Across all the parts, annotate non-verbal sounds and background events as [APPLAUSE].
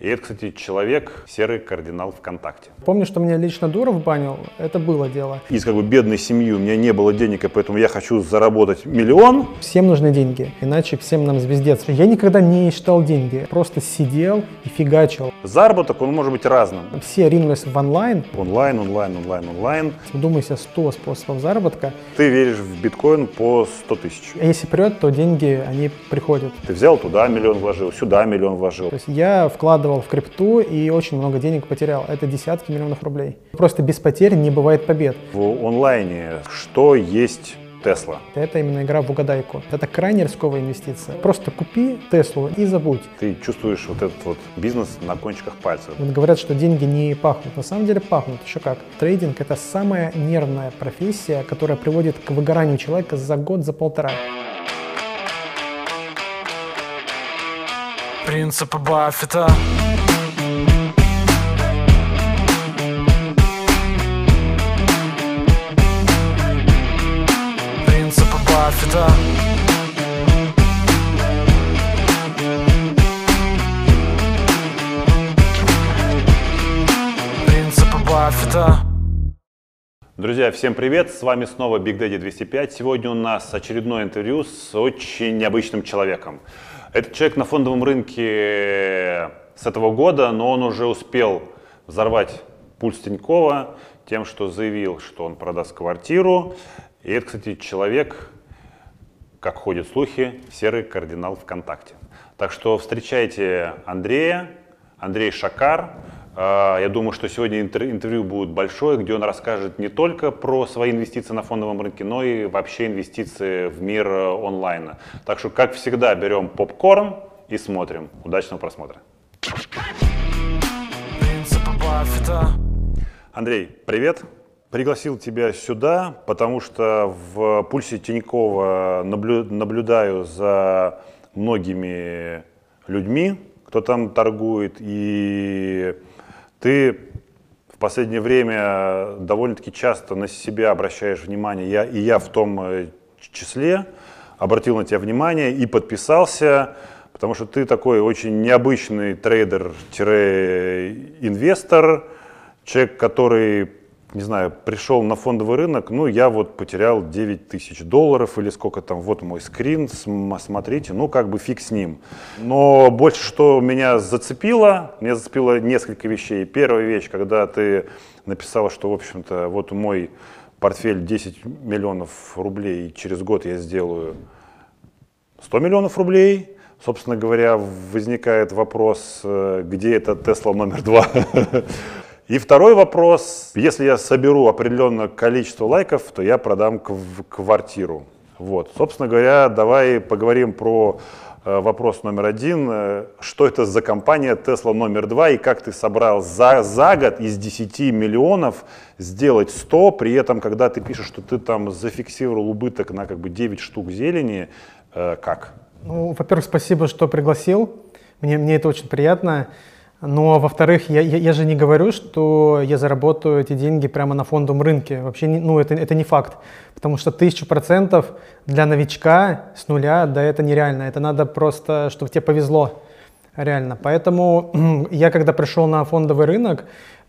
И это, кстати, человек, серый кардинал ВКонтакте. Помню, что меня лично Дуров банил, это было дело. Из как бы бедной семьи у меня не было денег, и поэтому я хочу заработать миллион. Всем нужны деньги, иначе всем нам звездец. Я никогда не считал деньги, просто сидел и фигачил. Заработок, он может быть разным. Все ринулись в онлайн. Онлайн, онлайн, онлайн, онлайн. Вдумайся, 100 способов заработка. Ты веришь в биткоин по 100 тысяч. А если прет, то деньги, они приходят. Ты взял туда миллион вложил, сюда миллион вложил. То есть я вкладывал в крипту и очень много денег потерял. Это десятки миллионов рублей. Просто без потерь не бывает побед. В онлайне что есть Тесла? Это именно игра в угадайку. Это крайне рисковая инвестиция. Просто купи Теслу и забудь. Ты чувствуешь вот этот вот бизнес на кончиках пальцев. Вот говорят, что деньги не пахнут. На самом деле пахнут. Еще как. Трейдинг – это самая нервная профессия, которая приводит к выгоранию человека за год, за полтора. Принципы Баффета Принципы Баффета Принципы Баффета Друзья, всем привет! С вами снова Big Daddy 205. Сегодня у нас очередное интервью с очень необычным человеком. Этот человек на фондовом рынке с этого года, но он уже успел взорвать пульс Тинькова тем, что заявил, что он продаст квартиру. И это, кстати, человек, как ходят слухи, серый кардинал ВКонтакте. Так что встречайте Андрея, Андрей Шакар. А, Я думаю, что сегодня интер- интервью будет большое, где он расскажет не только про свои инвестиции на фондовом рынке, но и вообще инвестиции в мир э, онлайна. Так что, как всегда, берем попкорн и смотрим. Удачного просмотра. Андрей, привет. Пригласил тебя сюда, потому что в пульсе Тинькова наблю- наблюдаю за многими людьми, кто там торгует, и ты в последнее время довольно-таки часто на себя обращаешь внимание, я, и я в том э, числе обратил на тебя внимание и подписался, потому что ты такой очень необычный трейдер-инвестор, человек, который, не знаю, пришел на фондовый рынок, ну, я вот потерял 9 тысяч долларов или сколько там, вот мой скрин, см- смотрите, ну, как бы фиг с ним. Но больше, что меня зацепило, меня зацепило несколько вещей. Первая вещь, когда ты написала, что, в общем-то, вот мой портфель 10 миллионов рублей, и через год я сделаю 100 миллионов рублей. Собственно говоря, возникает вопрос, э, где это Тесла номер два. [LAUGHS] И второй вопрос, если я соберу определенное количество лайков, то я продам кв- квартиру. Вот, собственно говоря, давай поговорим про э, вопрос номер один. Э, Что это за компания Tesla номер два и как ты собрал за, за год из 10 миллионов сделать 100, при этом, когда ты пишешь, что ты там зафиксировал убыток на как бы 9 штук зелени, э, как? Ну, во-первых, спасибо, что пригласил. Мне, мне это очень приятно. Но, во-вторых, я, я, я же не говорю, что я заработаю эти деньги прямо на фондовом рынке. Вообще, не, ну, это, это не факт. Потому что тысячу процентов для новичка с нуля, да, это нереально. Это надо просто, чтобы тебе повезло. Реально. Поэтому [CLEARS THROAT] я, когда пришел на фондовый рынок,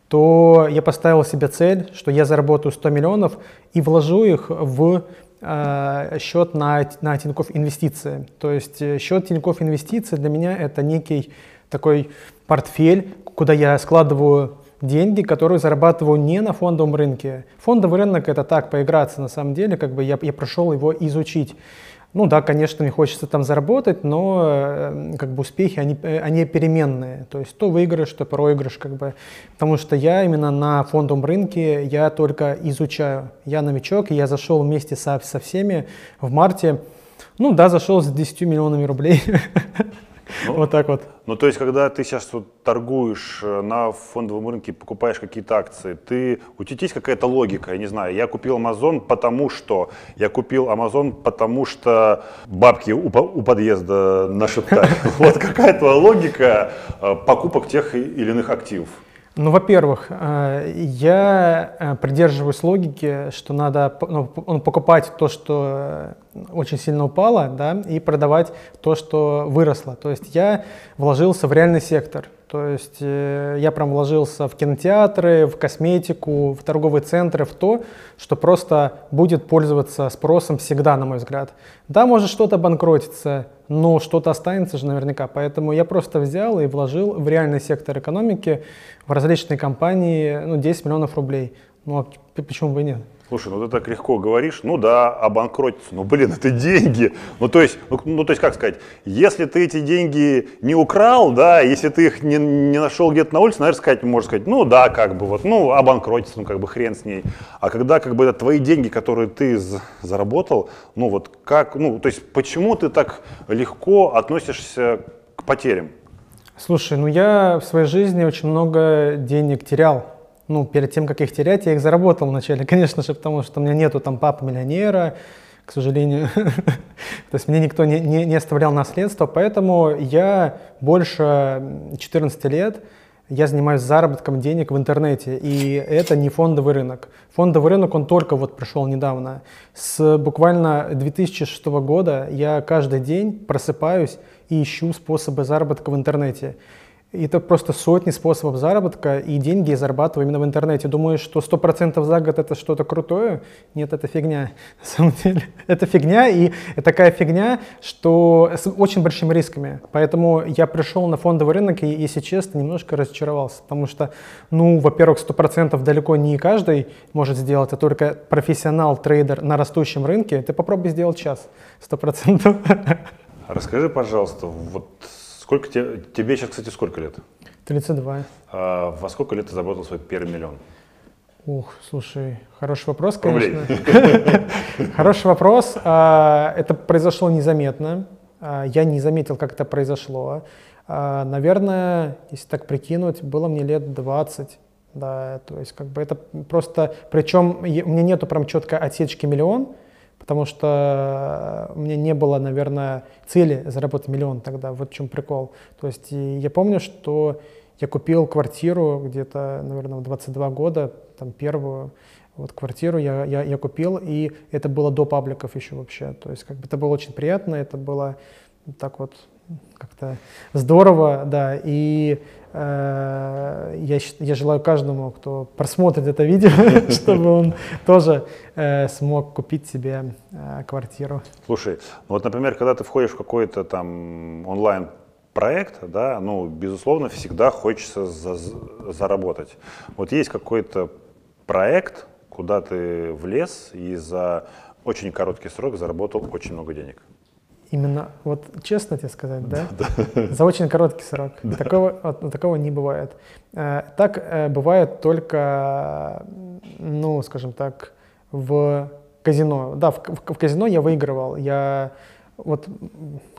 то я поставил себе цель, что я заработаю 100 миллионов и вложу их в э, счет на, на Тинькофф инвестиции. То есть э, счет Тинькофф инвестиции для меня это некий такой портфель, куда я складываю деньги, которые зарабатываю не на фондовом рынке. Фондовый рынок это так, поиграться на самом деле, как бы я, я прошел его изучить. Ну да, конечно, мне хочется там заработать, но э, как бы успехи, они, э, они переменные. То есть то выигрыш, то проигрыш, как бы. Потому что я именно на фондовом рынке, я только изучаю. Я новичок, и я зашел вместе со, со всеми в марте. Ну да, зашел с 10 миллионами рублей. [LAUGHS] Вот так вот. Ну, то есть, когда ты сейчас вот торгуешь э, на фондовом рынке, покупаешь какие-то акции, ты, у тебя есть какая-то логика, я не знаю, я купил Amazon, потому что, я купил Amazon, потому что бабки у, у подъезда нашептали. [LAUGHS] Вот какая твоя логика э, покупок тех или иных активов? Ну, во-первых, э, я э, придерживаюсь логики, что надо ну, ну, покупать то, что э, очень сильно упало, да, и продавать то, что выросло. То есть я вложился в реальный сектор. То есть э, я прям вложился в кинотеатры, в косметику, в торговые центры, в то, что просто будет пользоваться спросом всегда, на мой взгляд. Да, может что-то банкротится, но что-то останется же наверняка. Поэтому я просто взял и вложил в реальный сектор экономики, в различные компании, ну, 10 миллионов рублей. Ну, а почему бы и нет? Слушай, ну ты так легко говоришь, ну да, обанкротиться, ну блин, это деньги. Ну то есть, ну, ну то есть как сказать, если ты эти деньги не украл, да, если ты их не, не нашел где-то на улице, наверное, сказать, можно сказать, ну да, как бы вот, ну обанкротиться, ну как бы хрен с ней. А когда как бы это твои деньги, которые ты заработал, ну вот как, ну то есть почему ты так легко относишься к потерям? Слушай, ну я в своей жизни очень много денег терял ну, перед тем, как их терять, я их заработал вначале, [LAUGHS] конечно же, потому что у меня нету там папы миллионера, к сожалению. [LAUGHS] То есть мне никто не, не, не оставлял наследство, поэтому я больше 14 лет я занимаюсь заработком денег в интернете, и это не фондовый рынок. Фондовый рынок, он только вот пришел недавно. С буквально 2006 года я каждый день просыпаюсь и ищу способы заработка в интернете. Это просто сотни способов заработка, и деньги я зарабатываю именно в интернете. Думаю, что 100% за год это что-то крутое? Нет, это фигня. [LAUGHS] На самом деле, это фигня, и такая фигня, что с очень большими рисками. Поэтому я пришел на фондовый рынок, и, если честно, немножко разочаровался. Потому что, ну, во-первых, 100% далеко не каждый может сделать, а только профессионал, трейдер на растущем рынке. Ты попробуй сделать час, 100%. Расскажи, пожалуйста, вот Сколько тебе, тебе сейчас, кстати, сколько лет? 32. А во сколько лет ты заработал свой первый миллион? Ух, слушай, хороший вопрос, конечно. [LAUGHS] Хороший вопрос. А, это произошло незаметно. А, я не заметил, как это произошло. А, наверное, если так прикинуть, было мне лет 20. Да, то есть как бы это просто, причем у меня нету прям четко отсечки миллион, потому что у меня не было, наверное, цели заработать миллион тогда, вот в чем прикол. То есть я помню, что я купил квартиру где-то, наверное, в 22 года, там первую, вот квартиру я, я, я купил, и это было до пабликов еще вообще. То есть как бы это было очень приятно, это было так вот как-то здорово, да, и э, я, я желаю каждому, кто просмотрит это видео, [LAUGHS] чтобы он тоже э, смог купить себе э, квартиру. Слушай, ну вот, например, когда ты входишь в какой-то там онлайн проект, да, ну, безусловно, всегда хочется за, заработать. Вот есть какой-то проект, куда ты влез и за очень короткий срок заработал очень много денег. Именно, вот честно тебе сказать, да? да. За очень короткий срок. [LAUGHS] Да. Такого, вот, такого не бывает. Э, так э, бывает только, ну, скажем так, в казино. Да, в, в, в казино я выигрывал. Я вот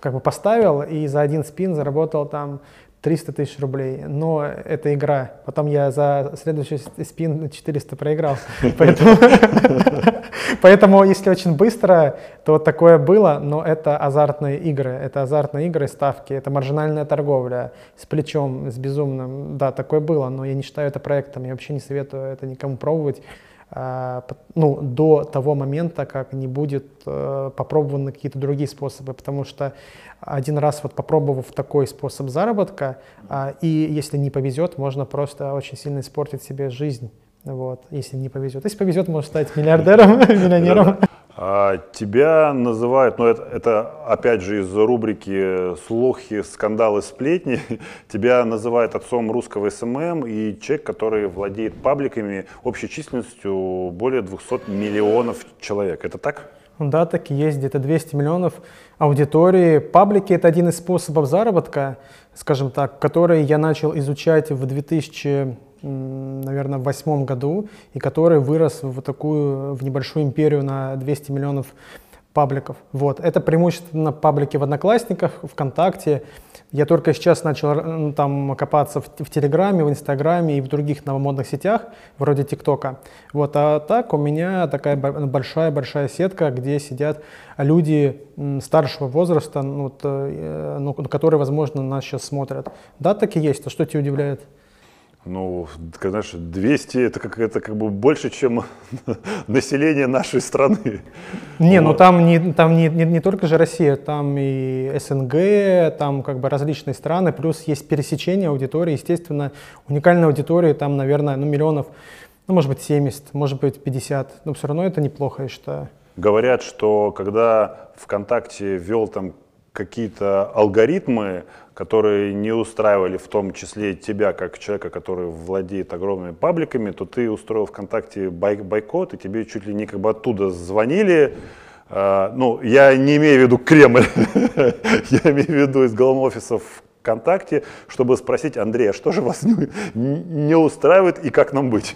как бы поставил и за один спин заработал там 300 тысяч рублей. Но это игра. Потом я за следующий спин 400 проиграл. [LAUGHS] Поэтому, [LAUGHS] поэтому, если очень быстро, то такое было, но это азартные игры. Это азартные игры, ставки, это маржинальная торговля с плечом, с безумным. Да, такое было, но я не считаю это проектом. Я вообще не советую это никому пробовать. А, ну, до того момента, как не будет э, попробованы какие-то другие способы, потому что один раз вот попробовав такой способ заработка, а, и если не повезет, можно просто очень сильно испортить себе жизнь, вот, если не повезет. Если повезет, можно стать миллиардером, [LAUGHS] миллионером. А тебя называют, ну это, это опять же из рубрики слухи, скандалы, сплетни, [LAUGHS] тебя называют отцом русского SMM и человек, который владеет пабликами общей численностью более 200 миллионов человек. Это так? Да, так и есть, где-то 200 миллионов аудитории. Паблики — это один из способов заработка, скажем так, который я начал изучать в 2000 наверное, в восьмом году, и который вырос в такую, в небольшую империю на 200 миллионов пабликов. Вот. Это преимущественно паблики в Одноклассниках, ВКонтакте. Я только сейчас начал там копаться в, в Телеграме, в Инстаграме и в других новомодных сетях, вроде ТикТока. Вот. А так у меня такая большая-большая сетка, где сидят люди старшего возраста, ну, э, ну, которые, возможно, нас сейчас смотрят. Да, так и есть. А что тебя удивляет? Ну, знаешь, 200 это как, это как бы больше, чем [LAUGHS] население нашей страны. Не, ну там, не, там не, не, не только же Россия, там и СНГ, там как бы различные страны, плюс есть пересечение аудитории, естественно, уникальной аудитории там, наверное, ну, миллионов, ну, может быть, 70, может быть, 50, но все равно это неплохо, я считаю. Говорят, что когда ВКонтакте ввел там какие-то алгоритмы, которые не устраивали в том числе тебя, как человека, который владеет огромными пабликами, то ты устроил ВКонтакте бай бойкот, и тебе чуть ли не как бы оттуда звонили. Uh, ну, я не имею в виду Кремль, [LAUGHS] я имею в виду из головного офиса ВКонтакте, чтобы спросить, Андрей, а что же вас не устраивает и как нам быть?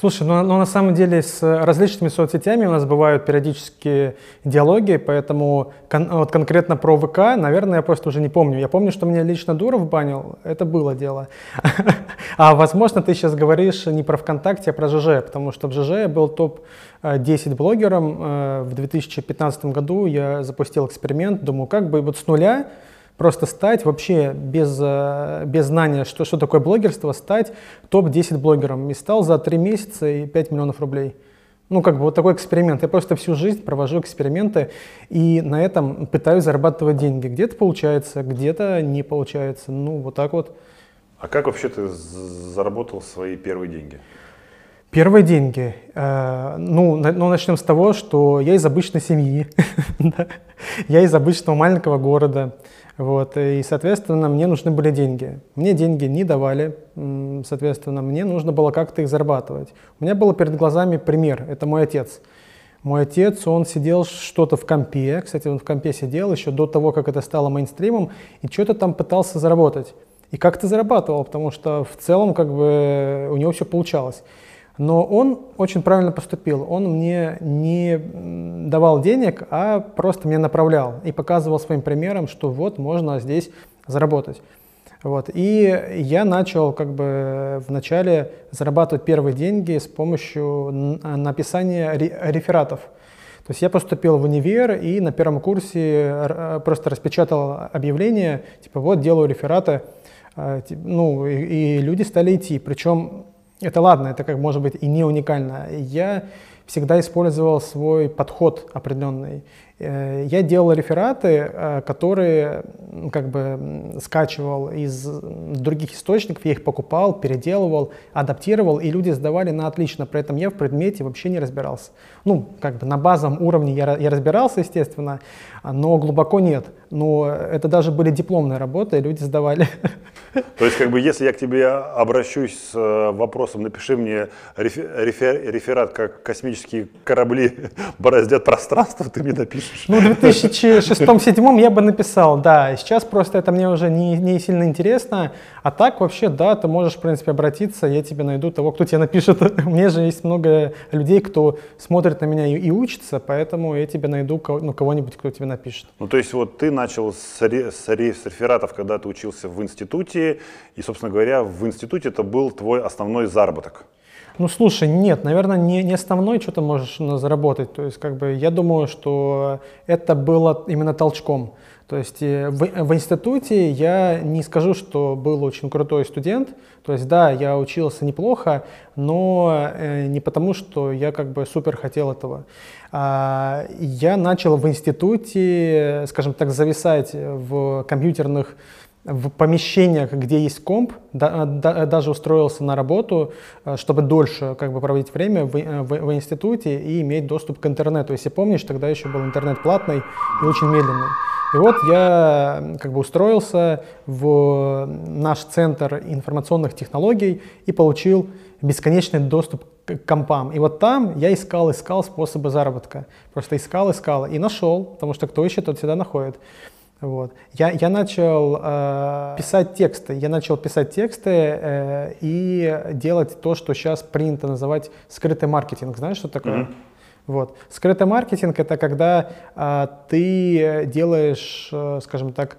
Слушай, ну, ну на самом деле с различными соцсетями у нас бывают периодические диалоги, поэтому кон, вот конкретно про ВК, наверное, я просто уже не помню. Я помню, что меня лично Дуров банил, это было дело. [LAUGHS] А возможно, ты сейчас говоришь не про ВКонтакте, а про ЖЖ, потому что в ЖЖ я был топ-10 блогером. Э, в 2015 году я запустил эксперимент, думаю, как бы вот с нуля просто стать вообще без, э, без знания, что, что такое блогерство, стать топ-10 блогером. И стал за 3 месяца и 5 миллионов рублей. Ну, как бы вот такой эксперимент. Я просто всю жизнь провожу эксперименты и на этом пытаюсь зарабатывать деньги. Где-то получается, где-то не получается. Ну, вот так вот. А как вообще ты заработал свои первые деньги? Первые деньги. Э, ну, ну, начнем с того, что я из обычной семьи. [LAUGHS] я из обычного маленького города. Вот, и, соответственно, мне нужны были деньги. Мне деньги не давали, соответственно, мне нужно было как-то их зарабатывать. У меня был перед глазами пример, это мой отец. Мой отец, он сидел что-то в компе, кстати, он в компе сидел еще до того, как это стало мейнстримом, и что-то там пытался заработать. И как-то зарабатывал, потому что в целом как бы у него все получалось. Но он очень правильно поступил. Он мне не давал денег, а просто меня направлял и показывал своим примером, что вот можно здесь заработать. Вот. И я начал как бы вначале зарабатывать первые деньги с помощью написания рефератов. То есть я поступил в универ и на первом курсе просто распечатал объявление, типа вот делаю рефераты, а, ну и, и люди стали идти. Причем это ладно, это как может быть и не уникально. Я всегда использовал свой подход определенный. Э, я делал рефераты, э, которые как бы скачивал из других источников, я их покупал, переделывал, адаптировал, и люди сдавали на отлично. При этом я в предмете вообще не разбирался. Ну, как бы на базовом уровне я, я разбирался, естественно, но глубоко нет. Но это даже были дипломные работы, люди сдавали. То есть, как бы, если я к тебе обращусь с э, вопросом, напиши мне рефер, реферат, как космические корабли [LAUGHS] бороздят пространство, ты мне напишешь. Ну, в 2006-2007 я бы написал, да. Сейчас просто это мне уже не, не сильно интересно. А так вообще, да, ты можешь, в принципе, обратиться, я тебе найду того, кто тебе напишет. [LAUGHS] У меня же есть много людей, кто смотрит на меня и, и учится, поэтому я тебе найду ну, кого-нибудь, кто тебе напишет. Ну, то есть вот ты начал с, ре, с, ре, с рефератов, когда ты учился в институте, и, собственно говоря, в институте это был твой основной заработок. Ну, слушай, нет, наверное, не, не основной, что ты можешь ну, заработать. То есть, как бы, я думаю, что это было именно толчком. То есть э, в, в институте я не скажу, что был очень крутой студент. То есть да, я учился неплохо, но э, не потому, что я как бы супер хотел этого. А, я начал в институте, скажем так, зависать в компьютерных в помещениях, где есть комп, да, да, даже устроился на работу, э, чтобы дольше как бы проводить время в, в, в институте и иметь доступ к интернету. Если помнишь, тогда еще был интернет платный и очень медленный. И вот я как бы устроился в наш центр информационных технологий и получил бесконечный доступ к компам. И вот там я искал, искал способы заработка. Просто искал, искал и нашел, потому что кто ищет, тот всегда находит. Вот. Я, я начал э, писать тексты. Я начал писать тексты э, и делать то, что сейчас принято называть скрытый маркетинг. Знаешь, что такое? Mm-hmm. Вот. Скрытый маркетинг это когда э, ты делаешь, э, скажем так,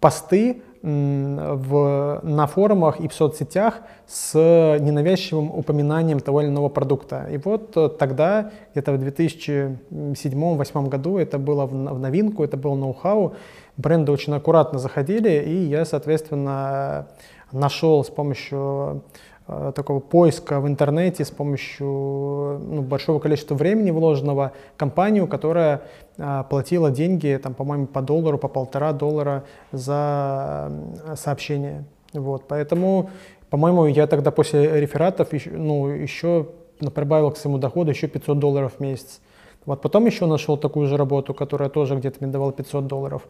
посты в, на форумах и в соцсетях с ненавязчивым упоминанием того или иного продукта. И вот э, тогда, где-то в 2007-2008 году, это было в, в новинку, это был ноу-хау, бренды очень аккуратно заходили, и я, соответственно, нашел с помощью э, такого поиска в интернете с помощью ну, большого количества времени вложенного компанию, которая э, платила деньги, там, по-моему, по доллару, по полтора доллара за э, сообщение. Вот, поэтому, по-моему, я тогда после рефератов еще, ну, еще прибавил к своему доходу еще 500 долларов в месяц. Вот потом еще нашел такую же работу, которая тоже где-то мне давала 500 долларов.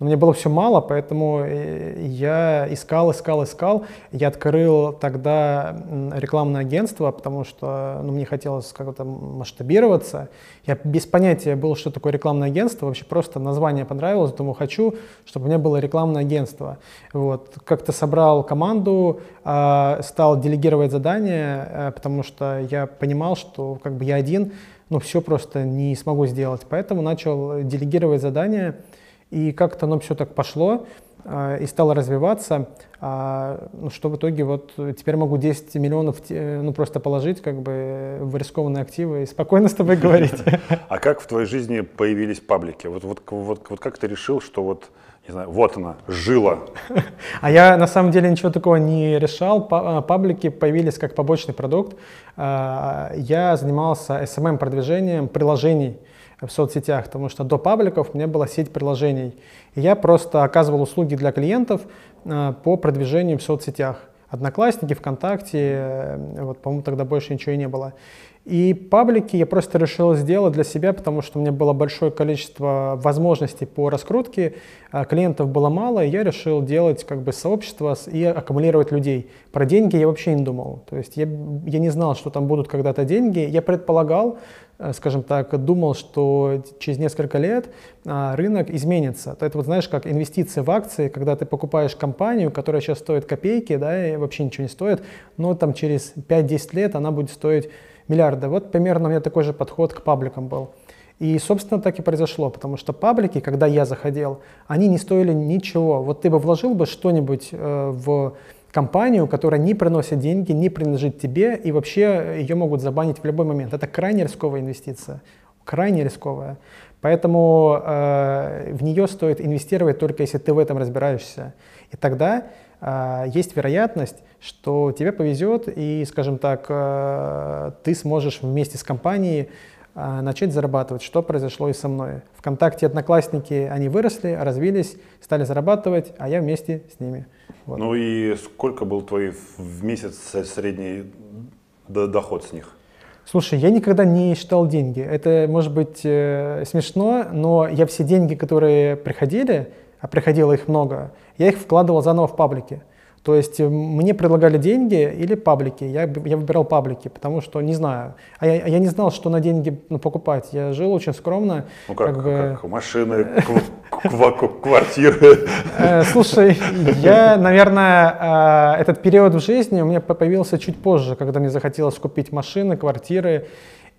Но мне было все мало, поэтому э, я искал, искал, искал. Я открыл тогда рекламное агентство, потому что ну, мне хотелось как-то масштабироваться. Я без понятия был, что такое рекламное агентство. Вообще просто название понравилось. Думаю, хочу, чтобы у меня было рекламное агентство. Вот. Как-то собрал команду, а, стал делегировать задания, э, потому что я понимал, что как бы я один, ну, все просто не смогу сделать. Поэтому начал делегировать задания, и как-то оно все так пошло э, и стало развиваться, э, ну, что в итоге вот теперь могу 10 миллионов ну, просто положить как бы в рискованные активы и спокойно с тобой [LAUGHS] говорить. А как в твоей жизни появились паблики? Вот, вот, вот, вот как ты решил, что вот не знаю, вот она, жила. А я на самом деле ничего такого не решал. А, паблики появились как побочный продукт. А, я занимался SMM-продвижением приложений в соцсетях, потому что до пабликов у меня была сеть приложений. И я просто оказывал услуги для клиентов а, по продвижению в соцсетях. Одноклассники, ВКонтакте, э, вот, по-моему, тогда больше ничего и не было. И паблики я просто решил сделать для себя, потому что у меня было большое количество возможностей по раскрутке, а клиентов было мало, и я решил делать как бы сообщество и аккумулировать людей. Про деньги я вообще не думал. То есть я, я не знал, что там будут когда-то деньги. Я предполагал, э, скажем так, думал, что через несколько лет а, рынок изменится. Это вот знаешь, как инвестиции в акции, когда ты покупаешь компанию, которая сейчас стоит копейки, да, и вообще ничего не стоит, но там через 5-10 лет она будет стоить миллиарда. Вот примерно у меня такой же подход к пабликам был. И, собственно, так и произошло, потому что паблики, когда я заходил, они не стоили ничего. Вот ты бы вложил бы что-нибудь э, в компанию, которая не приносит деньги, не принадлежит тебе, и вообще ее могут забанить в любой момент. Это крайне рисковая инвестиция, крайне рисковая. Поэтому э, в нее стоит инвестировать только если ты в этом разбираешься. И тогда есть вероятность, что тебе повезет и, скажем так, э, ты сможешь вместе с компанией э, начать зарабатывать, что произошло и со мной. Вконтакте одноклассники, они выросли, развились, стали зарабатывать, а я вместе с ними. Вот. Ну и сколько был твой в месяц средний доход с них? Слушай, я никогда не считал деньги. Это может быть э, смешно, но я все деньги, которые приходили, а приходило их много, я их вкладывал заново в паблики. То есть э, мне предлагали деньги или паблики. Я, я выбирал паблики, потому что не знаю. А я, я не знал, что на деньги ну, покупать. Я жил очень скромно. Ну как, как, бы... как машины, квартиры. Э, слушай, я, наверное, э, этот период в жизни у меня появился чуть позже, когда мне захотелось купить машины, квартиры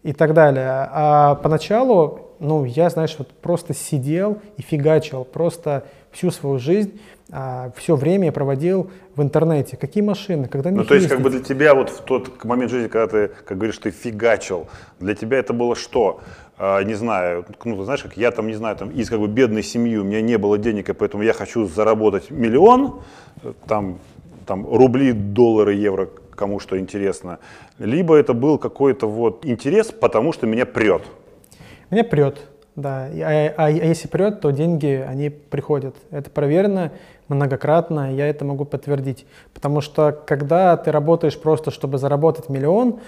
и так далее. А поначалу, ну, я, знаешь, вот просто сидел и фигачил, просто всю свою жизнь а, все время я проводил в интернете. Какие машины, когда Ну, то есть, как бы для тебя вот в тот момент жизни, когда ты, как говоришь, ты фигачил, для тебя это было что? А, не знаю, ну, ты знаешь, как я там, не знаю, там, из как бы бедной семьи, у меня не было денег, и поэтому я хочу заработать миллион, там, там, рубли, доллары, евро, кому что интересно. Либо это был какой-то вот интерес, потому что меня прет. Меня прет. Да, а, а, а если прет, то деньги, они приходят. Это проверено многократно, я это могу подтвердить. Потому что когда ты работаешь просто, чтобы заработать миллион,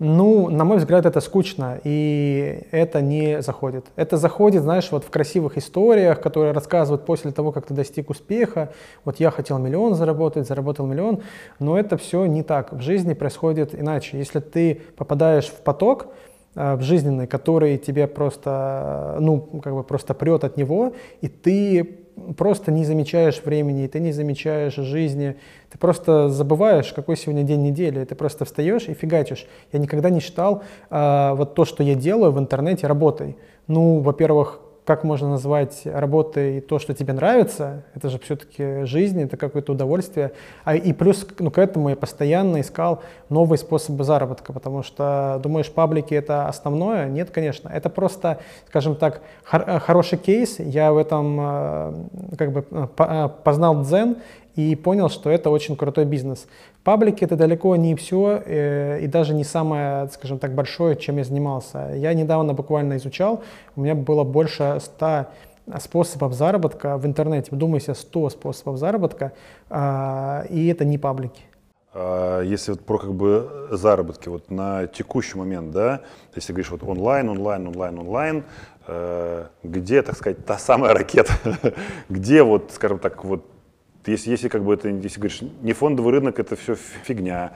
ну, на мой взгляд, это скучно, и это не заходит. Это заходит, знаешь, вот в красивых историях, которые рассказывают после того, как ты достиг успеха. Вот я хотел миллион заработать, заработал миллион, но это все не так. В жизни происходит иначе. Если ты попадаешь в поток, в жизненной, который тебе просто, ну, как бы просто прет от него, и ты просто не замечаешь времени, ты не замечаешь жизни, ты просто забываешь, какой сегодня день недели, ты просто встаешь и фигачишь. Я никогда не считал а, вот то, что я делаю в интернете, работой. Ну, во-первых, как можно назвать работой то, что тебе нравится, это же все-таки жизнь, это какое-то удовольствие. А, и плюс ну, к этому я постоянно искал новые способы заработка, потому что, думаешь, паблики это основное? Нет, конечно. Это просто, скажем так, хор- хороший кейс. Я в этом э, как бы э, познал дзен и понял, что это очень крутой бизнес. Паблики это далеко не все э, и даже не самое, скажем так, большое, чем я занимался. Я недавно буквально изучал, у меня было больше 100 способов заработка в интернете. Вдумайся, 100 способов заработка, э, и это не паблики. А Если вот про как бы заработки вот на текущий момент, да, если говоришь вот онлайн, онлайн, онлайн, онлайн, э, где, так сказать, та самая ракета, [LAUGHS] где вот, скажем так, вот, если, если как бы это, если говоришь, не фондовый рынок, это все фигня,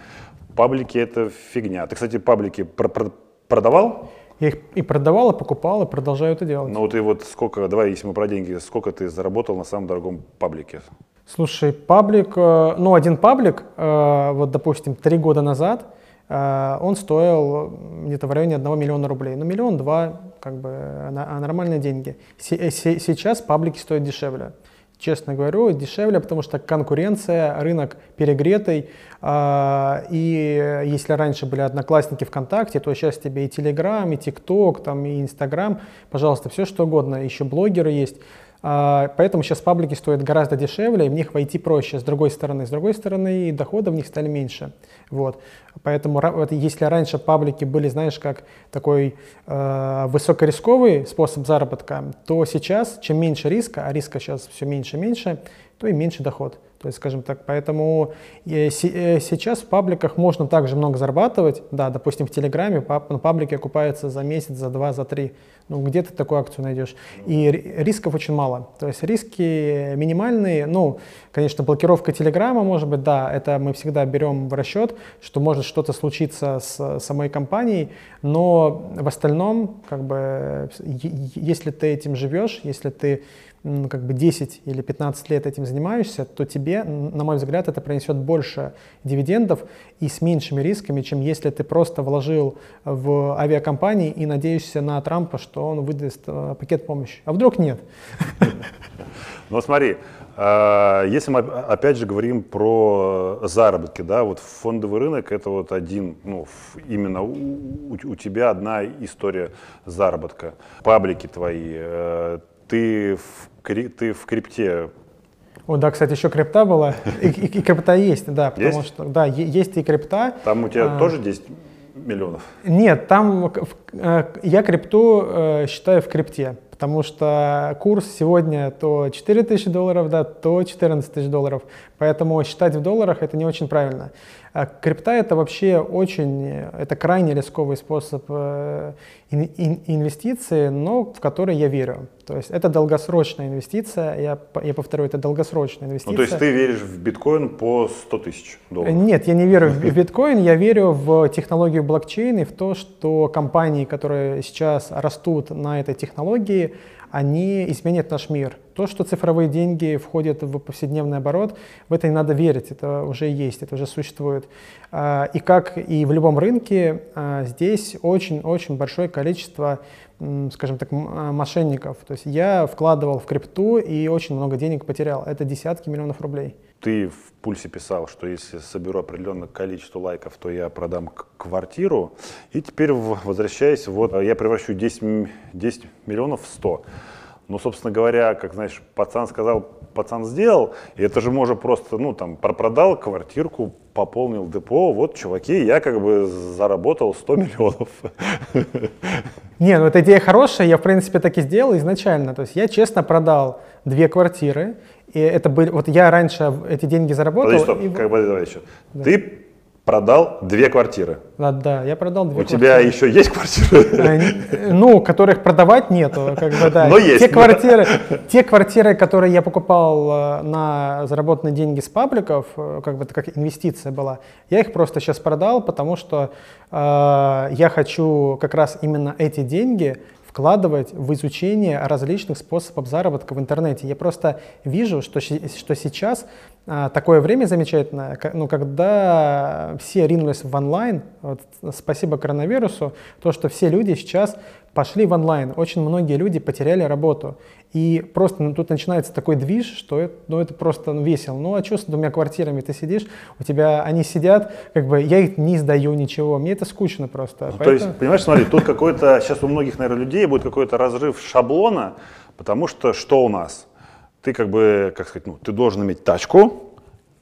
паблики это фигня. Ты, кстати, паблики про- про- продавал? Я их и продавал, и покупал, и продолжаю это делать. Ну вот и вот сколько, давай, если мы про деньги, сколько ты заработал на самом дорогом паблике? Слушай, паблик, э, ну один паблик, э, вот допустим, три года назад, э, он стоил где-то в районе 1 миллиона рублей. Ну миллион, два, как бы на- нормальные деньги. Се- се- Сейчас паблики стоят дешевле. Честно говорю, дешевле, потому что конкуренция, рынок перегретый. а, И если раньше были одноклассники ВКонтакте, то сейчас тебе и Телеграм, и ТикТок, там, и Инстаграм, пожалуйста, все что угодно. Еще блогеры есть. А, Поэтому сейчас паблики стоят гораздо дешевле, и в них войти проще, с другой стороны. С другой стороны, и доходы в них стали меньше. Вот. Поэтому если раньше паблики были, знаешь, как такой э, высокорисковый способ заработка, то сейчас, чем меньше риска, а риска сейчас все меньше и меньше, то и меньше доход. То есть, скажем так, поэтому э, э, сейчас в пабликах можно также много зарабатывать. Да, допустим, в Телеграме паб- ну, паблики окупаются за месяц, за два, за три. Ну, где ты такую акцию найдешь? И ри- рисков очень мало. То есть риски минимальные. Ну, конечно, блокировка Телеграма, может быть, да, это мы всегда берем в расчет, что может что-то случиться с самой компанией, но в остальном, как бы, если ты этим живешь, если ты как бы 10 или 15 лет этим занимаешься, то тебе, на мой взгляд, это принесет больше дивидендов и с меньшими рисками, чем если ты просто вложил в авиакомпании и надеешься на Трампа, что он выдаст э, пакет помощи. А вдруг нет? [LAUGHS] Ну смотри, э, если мы оп- опять же говорим про заработки, да, вот фондовый рынок это вот один, ну, именно у, у- у тебя одна история заработка. Паблики твои, э, ты в, кри- ты в крипте О, да, кстати, еще крипта была. И, и- и крипта есть, да, потому Есть? что, да, есть и крипта. Там у тебя А. тоже 10 миллионов? Нет, там э, я крипту э, считаю в крипте, потому что курс сегодня то 4 тысячи долларов, да, то 14 тысяч долларов. Поэтому считать в долларах это не очень правильно. А крипта это вообще очень, э, это крайне рисковый способ э, ин- ин- инвестиции, но в который я верю. То есть это долгосрочная инвестиция, я, я повторю, это долгосрочная инвестиция. Ну, то есть ты веришь в биткоин по 100 тысяч Э, долларов? Нет, я не верю в [LAUGHS] биткоин, я верю в технологию блокчейн и в то, что компании, которые сейчас растут на этой технологии, они изменят наш мир. То, что цифровые деньги входят в повседневный оборот, в это не надо верить, это уже есть, это уже существует. А, И как и в любом рынке, а, здесь очень-очень большое количество, скажем так, а, мошенников. То есть я вкладывал в крипту и очень много денег потерял. Это десятки миллионов рублей. Ты в пульсе писал, что если соберу определенное количество лайков, то я продам квартиру. И теперь, возвращаясь, вот я превращу 10, м- 10 миллионов в 100. Ну, собственно говоря, как знаешь, пацан сказал, пацан сделал, и это же можно просто, ну, там, пропродал квартирку, пополнил депо, вот, чуваки, я как бы заработал 100 миллионов. Не, ну эта идея хорошая, я в принципе так и сделал изначально. То есть я честно продал две квартиры, и это были, вот я раньше эти деньги заработал. Подожди, стоп, и- как бы, давай еще. Ты продал две квартиры. Да, да, я продал две У тебя квартиры. еще есть квартиры? Н- Ну, которых продавать нету, как бы, да. Но есть, Те квартиры, те квартиры, которые я покупал э, на заработанные деньги с пабликов, э, как бы это как инвестиция была, я их просто сейчас продал, потому что э, я хочу как раз именно эти деньги вкладывать в изучение различных способов заработка в интернете. Я просто вижу, что, что сейчас а, такое время замечательное, ну, когда все ринулись в онлайн, вот, спасибо коронавирусу, то, что все люди сейчас пошли в онлайн. Очень многие люди потеряли работу. И просто ну, тут начинается такой движ, что это, ну, это просто ну, весело. Ну а что с двумя квартирами? Ты сидишь, у тебя они сидят, как бы я их не сдаю ничего, мне это скучно просто. Ну, То есть, понимаешь, смотри, тут какой-то, сейчас у многих, наверное, людей будет какой-то разрыв шаблона, потому что что у нас? Ты как бы, как сказать, ну, ты должен иметь тачку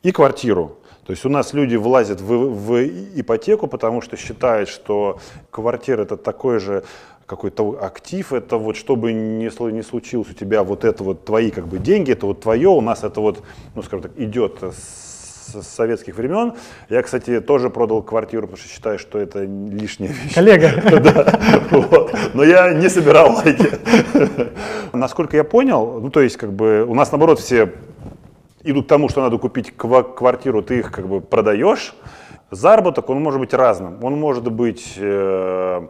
и квартиру. То есть у нас люди влазят в, в ипотеку, потому что считают, что квартира это такой же какой-то актив, это вот чтобы не, не случилось у тебя вот это вот твои как бы деньги, это вот твое, у нас это вот, ну скажем так, идет с, с советских времен. Я, кстати, тоже продал квартиру, потому что считаю, что это лишняя вещь. Коллега. [LAUGHS] Да, вот. Но я не собирал лайки. [LAUGHS] Насколько я понял, ну то есть как бы у нас наоборот все идут к тому, что надо купить квартиру, ты их как бы продаешь. Заработок, он может быть разным. Он может быть э,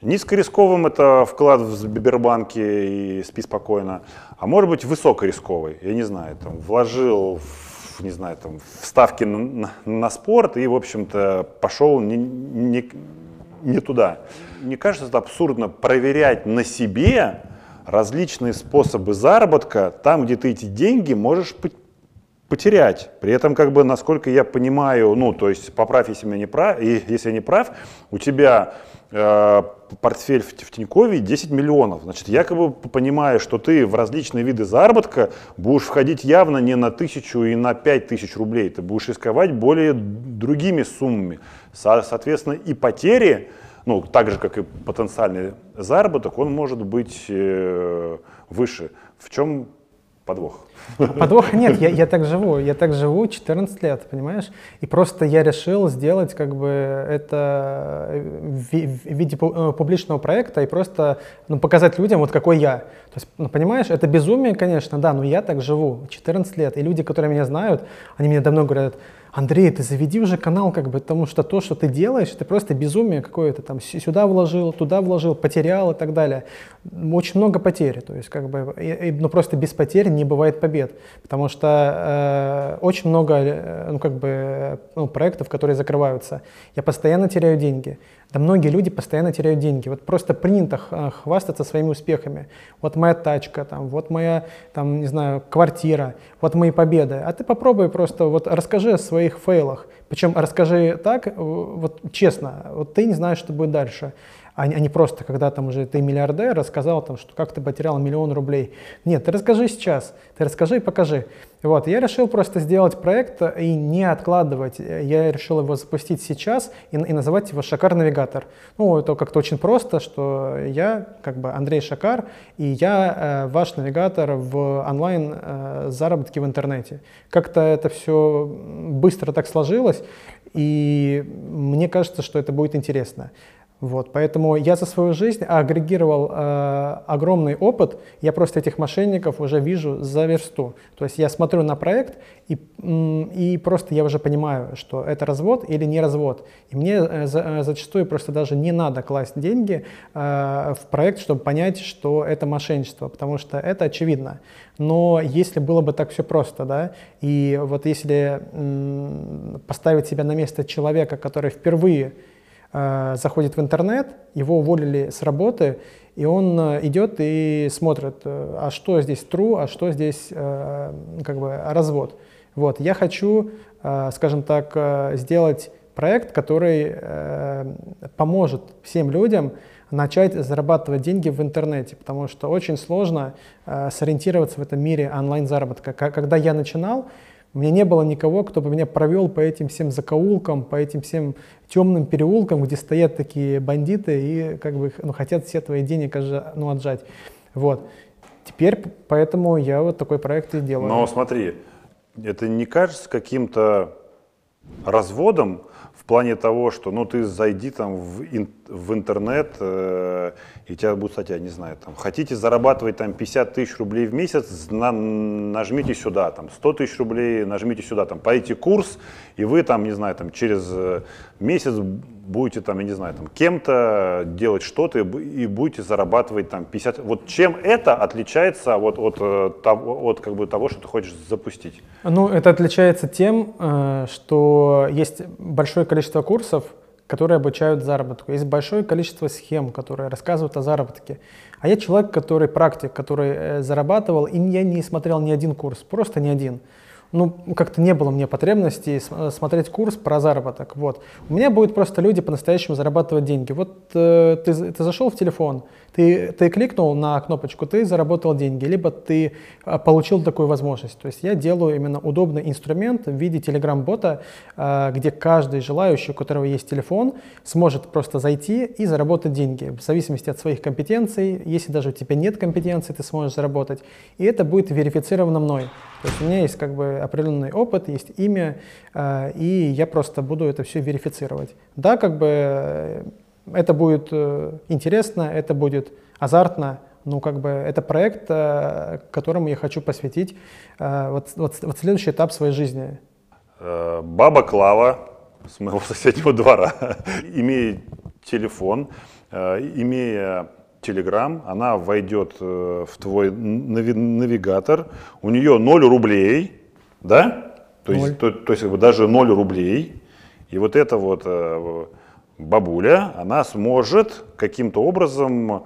Низкорисковым это вклад в Сбербанке и спи спокойно, а может быть высокорисковый, я не знаю, там, вложил в, не знаю, там, в ставки на, на спорт и, в общем-то, пошел не, не, не туда. Мне кажется, это абсурдно проверять на себе различные способы заработка там, где ты эти деньги можешь потерять. При этом, как бы, насколько я понимаю, ну, то есть, поправь, если я не прав, если я не прав, у тебя портфель в, в Тинькове 10 миллионов. Значит, я как бы понимаю, что ты в различные виды заработка будешь входить явно не на тысячу и на пять тысяч рублей. Ты будешь рисковать более другими суммами. Со, соответственно, и потери, ну, так же, как и потенциальный заработок, он может быть э, выше. В чем подвох? Подвоха нет, я, я так живу, я так живу 14 лет, понимаешь? И просто я решил сделать как бы это в, в виде э, публичного проекта и просто ну, показать людям, вот какой я. То есть, ну, понимаешь, это безумие, конечно, да, но я так живу 14 лет. И люди, которые меня знают, они мне давно говорят, Андрей, ты заведи уже канал, как бы, потому что то, что ты делаешь, это просто безумие какое-то, там, сюда вложил, туда вложил, потерял и так далее. Очень много потерь, то есть, как бы, и, и, ну, просто без потерь не бывает побед, потому что э, очень много, э, ну, как бы, ну, проектов, которые закрываются. Я постоянно теряю деньги. Да многие люди постоянно теряют деньги. Вот просто принято э, хвастаться своими успехами. Вот моя тачка, там, вот моя, там, не знаю, квартира, вот мои победы. А ты попробуй просто вот расскажи о своих фейлах. Причем расскажи так, э, вот честно, вот ты не знаешь, что будет дальше а, а не просто, когда там уже ты миллиардер, рассказал там, что как ты потерял миллион рублей. Нет, ты расскажи сейчас, ты расскажи и покажи. Вот, я решил просто сделать проект и не откладывать. Я решил его запустить сейчас и, и называть его «Шакар Навигатор». Ну, это как-то очень просто, что я, как бы Андрей Шакар, и я э, ваш навигатор в онлайн э, в интернете. Как-то это все быстро так сложилось, и мне кажется, что это будет интересно. Вот, поэтому я за свою жизнь агрегировал э, огромный опыт, я просто этих мошенников уже вижу за версту. То есть я смотрю на проект и, и просто я уже понимаю, что это развод или не развод. И мне э, за, э, зачастую просто даже не надо класть деньги э, в проект, чтобы понять, что это мошенничество, потому что это очевидно. Но если было бы так все просто, да, и вот если м, поставить себя на место человека, который впервые Э, заходит в интернет, его уволили с работы, и он э, идет и смотрит, э, а что здесь true, а что здесь как бы развод. Вот, я хочу, скажем так, сделать проект, который поможет всем людям начать зарабатывать деньги в интернете, потому что очень сложно сориентироваться в этом мире онлайн-заработка. Когда я начинал, у меня не было никого, кто бы меня провел по этим всем закоулкам, по этим всем темным переулкам, где стоят такие бандиты и как бы ну, хотят все твои денег ну, отжать. Вот. Теперь поэтому я вот такой проект и делаю. Но смотри, это не кажется каким-то разводом в плане того, что ну ты зайди там в, ин, в интернет, э, и тебя будут, кстати, я не знаю, там, хотите зарабатывать там 50 тысяч рублей в месяц, на, нажмите сюда, там, 100 тысяч рублей, нажмите сюда, там, пойти курс, и вы там, не знаю, там, через э, месяц будете там, я не знаю, там, кем-то делать что-то и будете зарабатывать там 50. Вот чем это отличается вот от, э, того, от как бы того, что ты хочешь запустить? Ну, это отличается тем, что есть большое количество курсов, которые обучают заработку. Есть большое количество схем, которые рассказывают о заработке. А я человек, который практик, который э, зарабатывал, и я не смотрел ни один курс, просто ни один. Ну, как-то не было мне потребности э, смотреть курс про заработок. Вот. У меня будут просто люди по-настоящему зарабатывать деньги. Вот э, ты, ты зашел в телефон, Ты, ты кликнул на кнопочку, ты заработал деньги, либо ты а, получил такую возможность. То есть я делаю именно удобный инструмент в виде Telegram-бота, а, где каждый желающий, у которого есть телефон, сможет просто зайти и заработать деньги в зависимости от своих компетенций. Если даже у тебя нет компетенций, ты сможешь заработать. И это будет верифицировано мной. То есть у меня есть как бы определенный опыт, есть имя, э, и я просто буду это все верифицировать. Да, как бы это будет э, интересно, это будет азартно, ну, как бы это проект, которому я хочу посвятить вот, вот, вот следующий этап своей жизни. Баба Клава с моего [LAUGHS] соседнего двора, имея телефон, имея Telegram, она войдет э, в твой навигатор, у нее 0 рублей, да? То есть, то, то есть даже 0 рублей. И вот эта вот э, бабуля, она сможет каким-то образом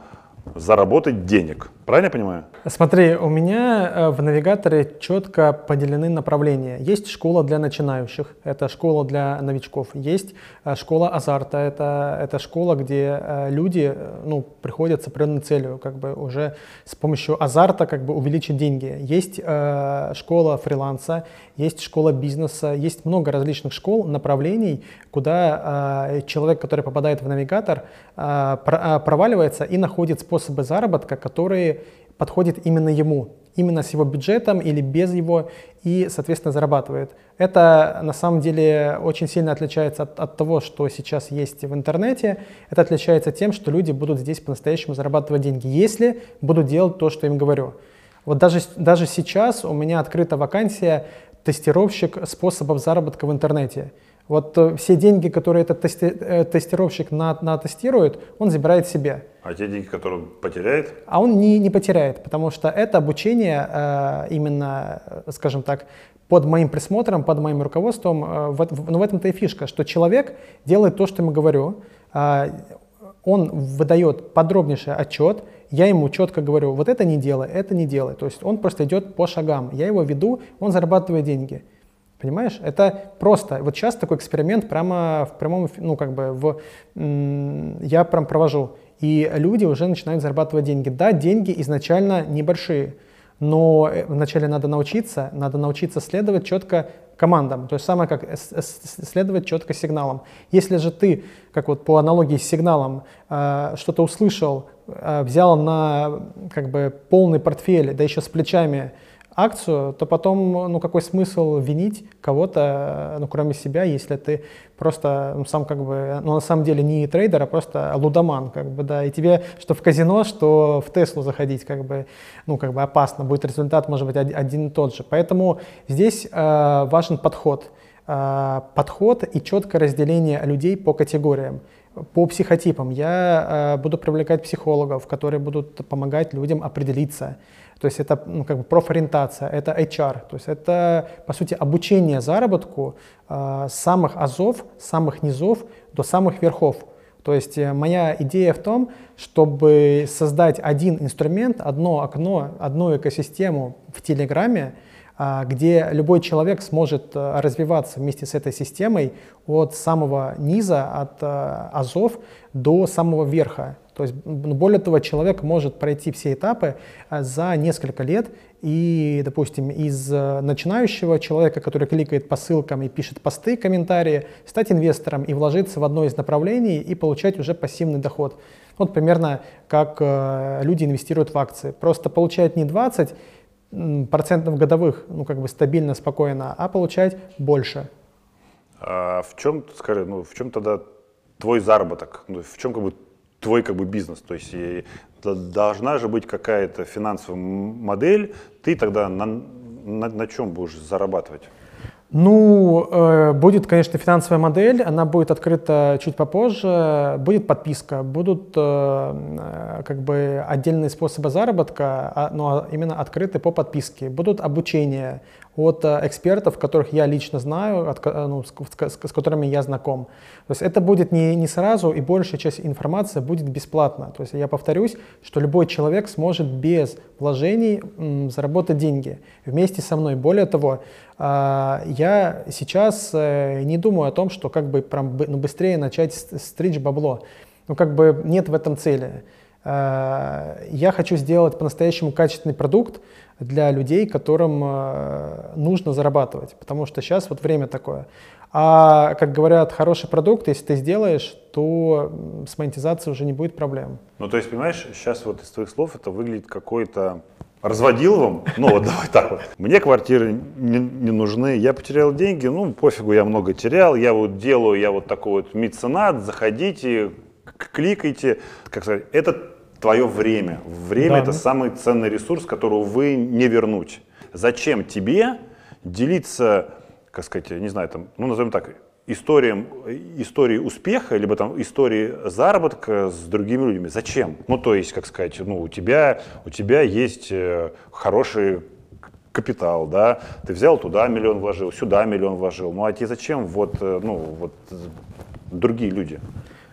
заработать денег. Правильно я понимаю? Смотри, у меня э, в навигаторе четко поделены направления. Есть школа для начинающих, это школа для новичков. Есть э, школа азарта, это, это школа, где э, люди ну, приходят с определенной целью, как бы уже с помощью азарта как бы увеличить деньги. Есть э, школа фриланса, есть школа бизнеса, есть много различных школ, направлений, куда э, человек, который попадает в навигатор, э, проваливается и находит способы заработка, которые подходит именно ему, именно с его бюджетом или без его, и, соответственно, зарабатывает. Это на самом деле очень сильно отличается от, от того, что сейчас есть в интернете. Это отличается тем, что люди будут здесь по-настоящему зарабатывать деньги, если будут делать то, что им говорю. Вот даже, даже сейчас у меня открыта вакансия тестировщик способов заработка в интернете. Вот э, все деньги, которые этот тести, э, тестировщик на, натестирует, он забирает себе. А те деньги, которые он потеряет? А он не, не потеряет, потому что это обучение э, именно, скажем так, под моим присмотром, под моим руководством. Э, в, в, но в этом-то и фишка, что человек делает то, что ему говорю. Э, он выдает подробнейший отчет, я ему четко говорю, вот это не делай, это не делай. То есть он просто идет по шагам. Я его веду, он зарабатывает деньги. Понимаешь? Это просто. Вот сейчас такой эксперимент прямо в прямом, ну как бы в, я прям провожу. И люди уже начинают зарабатывать деньги. Да, деньги изначально небольшие, но э, вначале надо научиться, надо научиться следовать четко командам. То есть самое как следовать четко сигналам. Если же ты, как вот по аналогии с сигналом, э, что-то услышал, э, взял на как бы полный портфель, да еще с плечами, акцию, то потом, ну, какой смысл винить кого-то, ну, кроме себя, если ты просто ну, сам как бы, ну, на самом деле не трейдер, а просто лудоман, как бы, да, и тебе что в казино, что в Теслу заходить, как бы, ну, как бы опасно, будет результат, может быть, один и тот же. Поэтому здесь э, важен подход. Э, подход и четкое разделение людей по категориям по психотипам. Я э, буду привлекать психологов, которые будут помогать людям определиться, то есть это ну, как бы профориентация, это HR. То есть это, по сути, обучение заработку э, самых азов, самых низов до самых верхов. То есть э, моя идея в том, чтобы создать один инструмент, одно окно, одну экосистему в Телеграме, э, где любой человек сможет э, развиваться вместе с этой системой от самого низа, от э, азов до самого верха. То есть, более того, человек может пройти все этапы э, за несколько лет и, допустим, из э, начинающего человека, который кликает по ссылкам и пишет посты, комментарии, стать инвестором и вложиться в одно из направлений и получать уже пассивный доход. Вот примерно как э, люди инвестируют в акции. Просто получать не 20 процентов годовых, ну как бы стабильно, спокойно, а получать больше. А в чем, скажи, ну в чем тогда твой заработок? Ну, в чем как бы твой как бы бизнес. То есть должна же быть какая-то финансовая модель, ты тогда на, на, на чем будешь зарабатывать? Ну, э, будет, конечно, финансовая модель, она будет открыта чуть попозже, будет подписка, будут э, как бы отдельные способы заработка, а, но именно открыты по подписке, будут обучения, от э, экспертов, которых я лично знаю, от, э, ну, с, с, с которыми я знаком. То есть это будет не, не сразу, и большая часть информации будет бесплатно. То есть я повторюсь, что любой человек сможет без вложений м, заработать деньги вместе со мной. Более того, э, я сейчас не думаю о том, что как бы прям, ну, быстрее начать стричь бабло. Ну как бы нет в этом цели. Я хочу сделать по-настоящему качественный продукт для людей, которым э, нужно зарабатывать, потому что сейчас вот время такое. А, как говорят, хороший продукт, если ты сделаешь, то с монетизацией уже не будет проблем. Ну, то есть, понимаешь, сейчас вот из твоих слов это выглядит какой-то разводиловым, ну вот [LAUGHS] давай так вот. Мне квартиры не, не нужны, я потерял деньги, ну пофигу, я много терял, я вот делаю, я вот такой вот меценат, заходите, кликайте, как сказать, это твое время. Время да. это самый ценный ресурс, которого вы не вернуть. Зачем тебе делиться, как сказать, не знаю, там, ну назовем так, историям, истории успеха, либо там истории заработка с другими людьми. Зачем? Ну, то есть, как сказать, ну, у тебя, у тебя есть э, хороший капитал, да, ты взял туда миллион вложил, сюда миллион вложил, ну, а тебе зачем вот, э, ну, вот другие люди?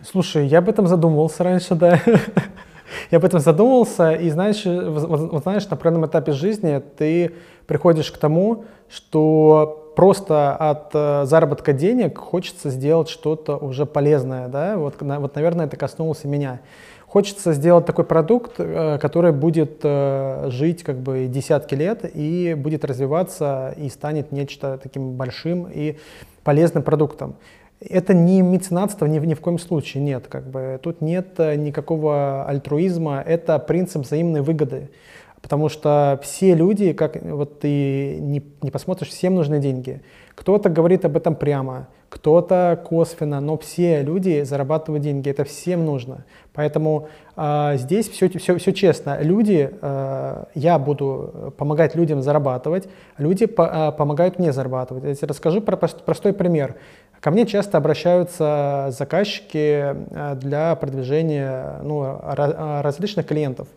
Слушай, я об этом задумывался раньше, да. [LAUGHS] Я об этом задумывался, и знаешь, вот, знаешь, на определенном этапе жизни ты приходишь к тому, что просто от э, заработка денег хочется сделать что-то уже полезное, да, вот, вот, наверное, это коснулось и меня. Хочется сделать такой продукт, э, который будет э, жить как бы десятки лет и будет развиваться и станет нечто таким большим и полезным продуктом. Это не меценатство ни, ни в коем случае, нет. Как бы, тут нет никакого альтруизма, это принцип взаимной выгоды. Потому что все люди, как вот ты не, не посмотришь, всем нужны деньги. Кто-то говорит об этом прямо, кто-то косвенно, но все люди зарабатывают деньги, это всем нужно. Поэтому э, здесь все, все, все честно. Люди, э, я буду помогать людям зарабатывать, люди по, э, помогают мне зарабатывать. Я тебе расскажу про простой пример. Ко мне часто обращаются заказчики для продвижения ну, различных клиентов.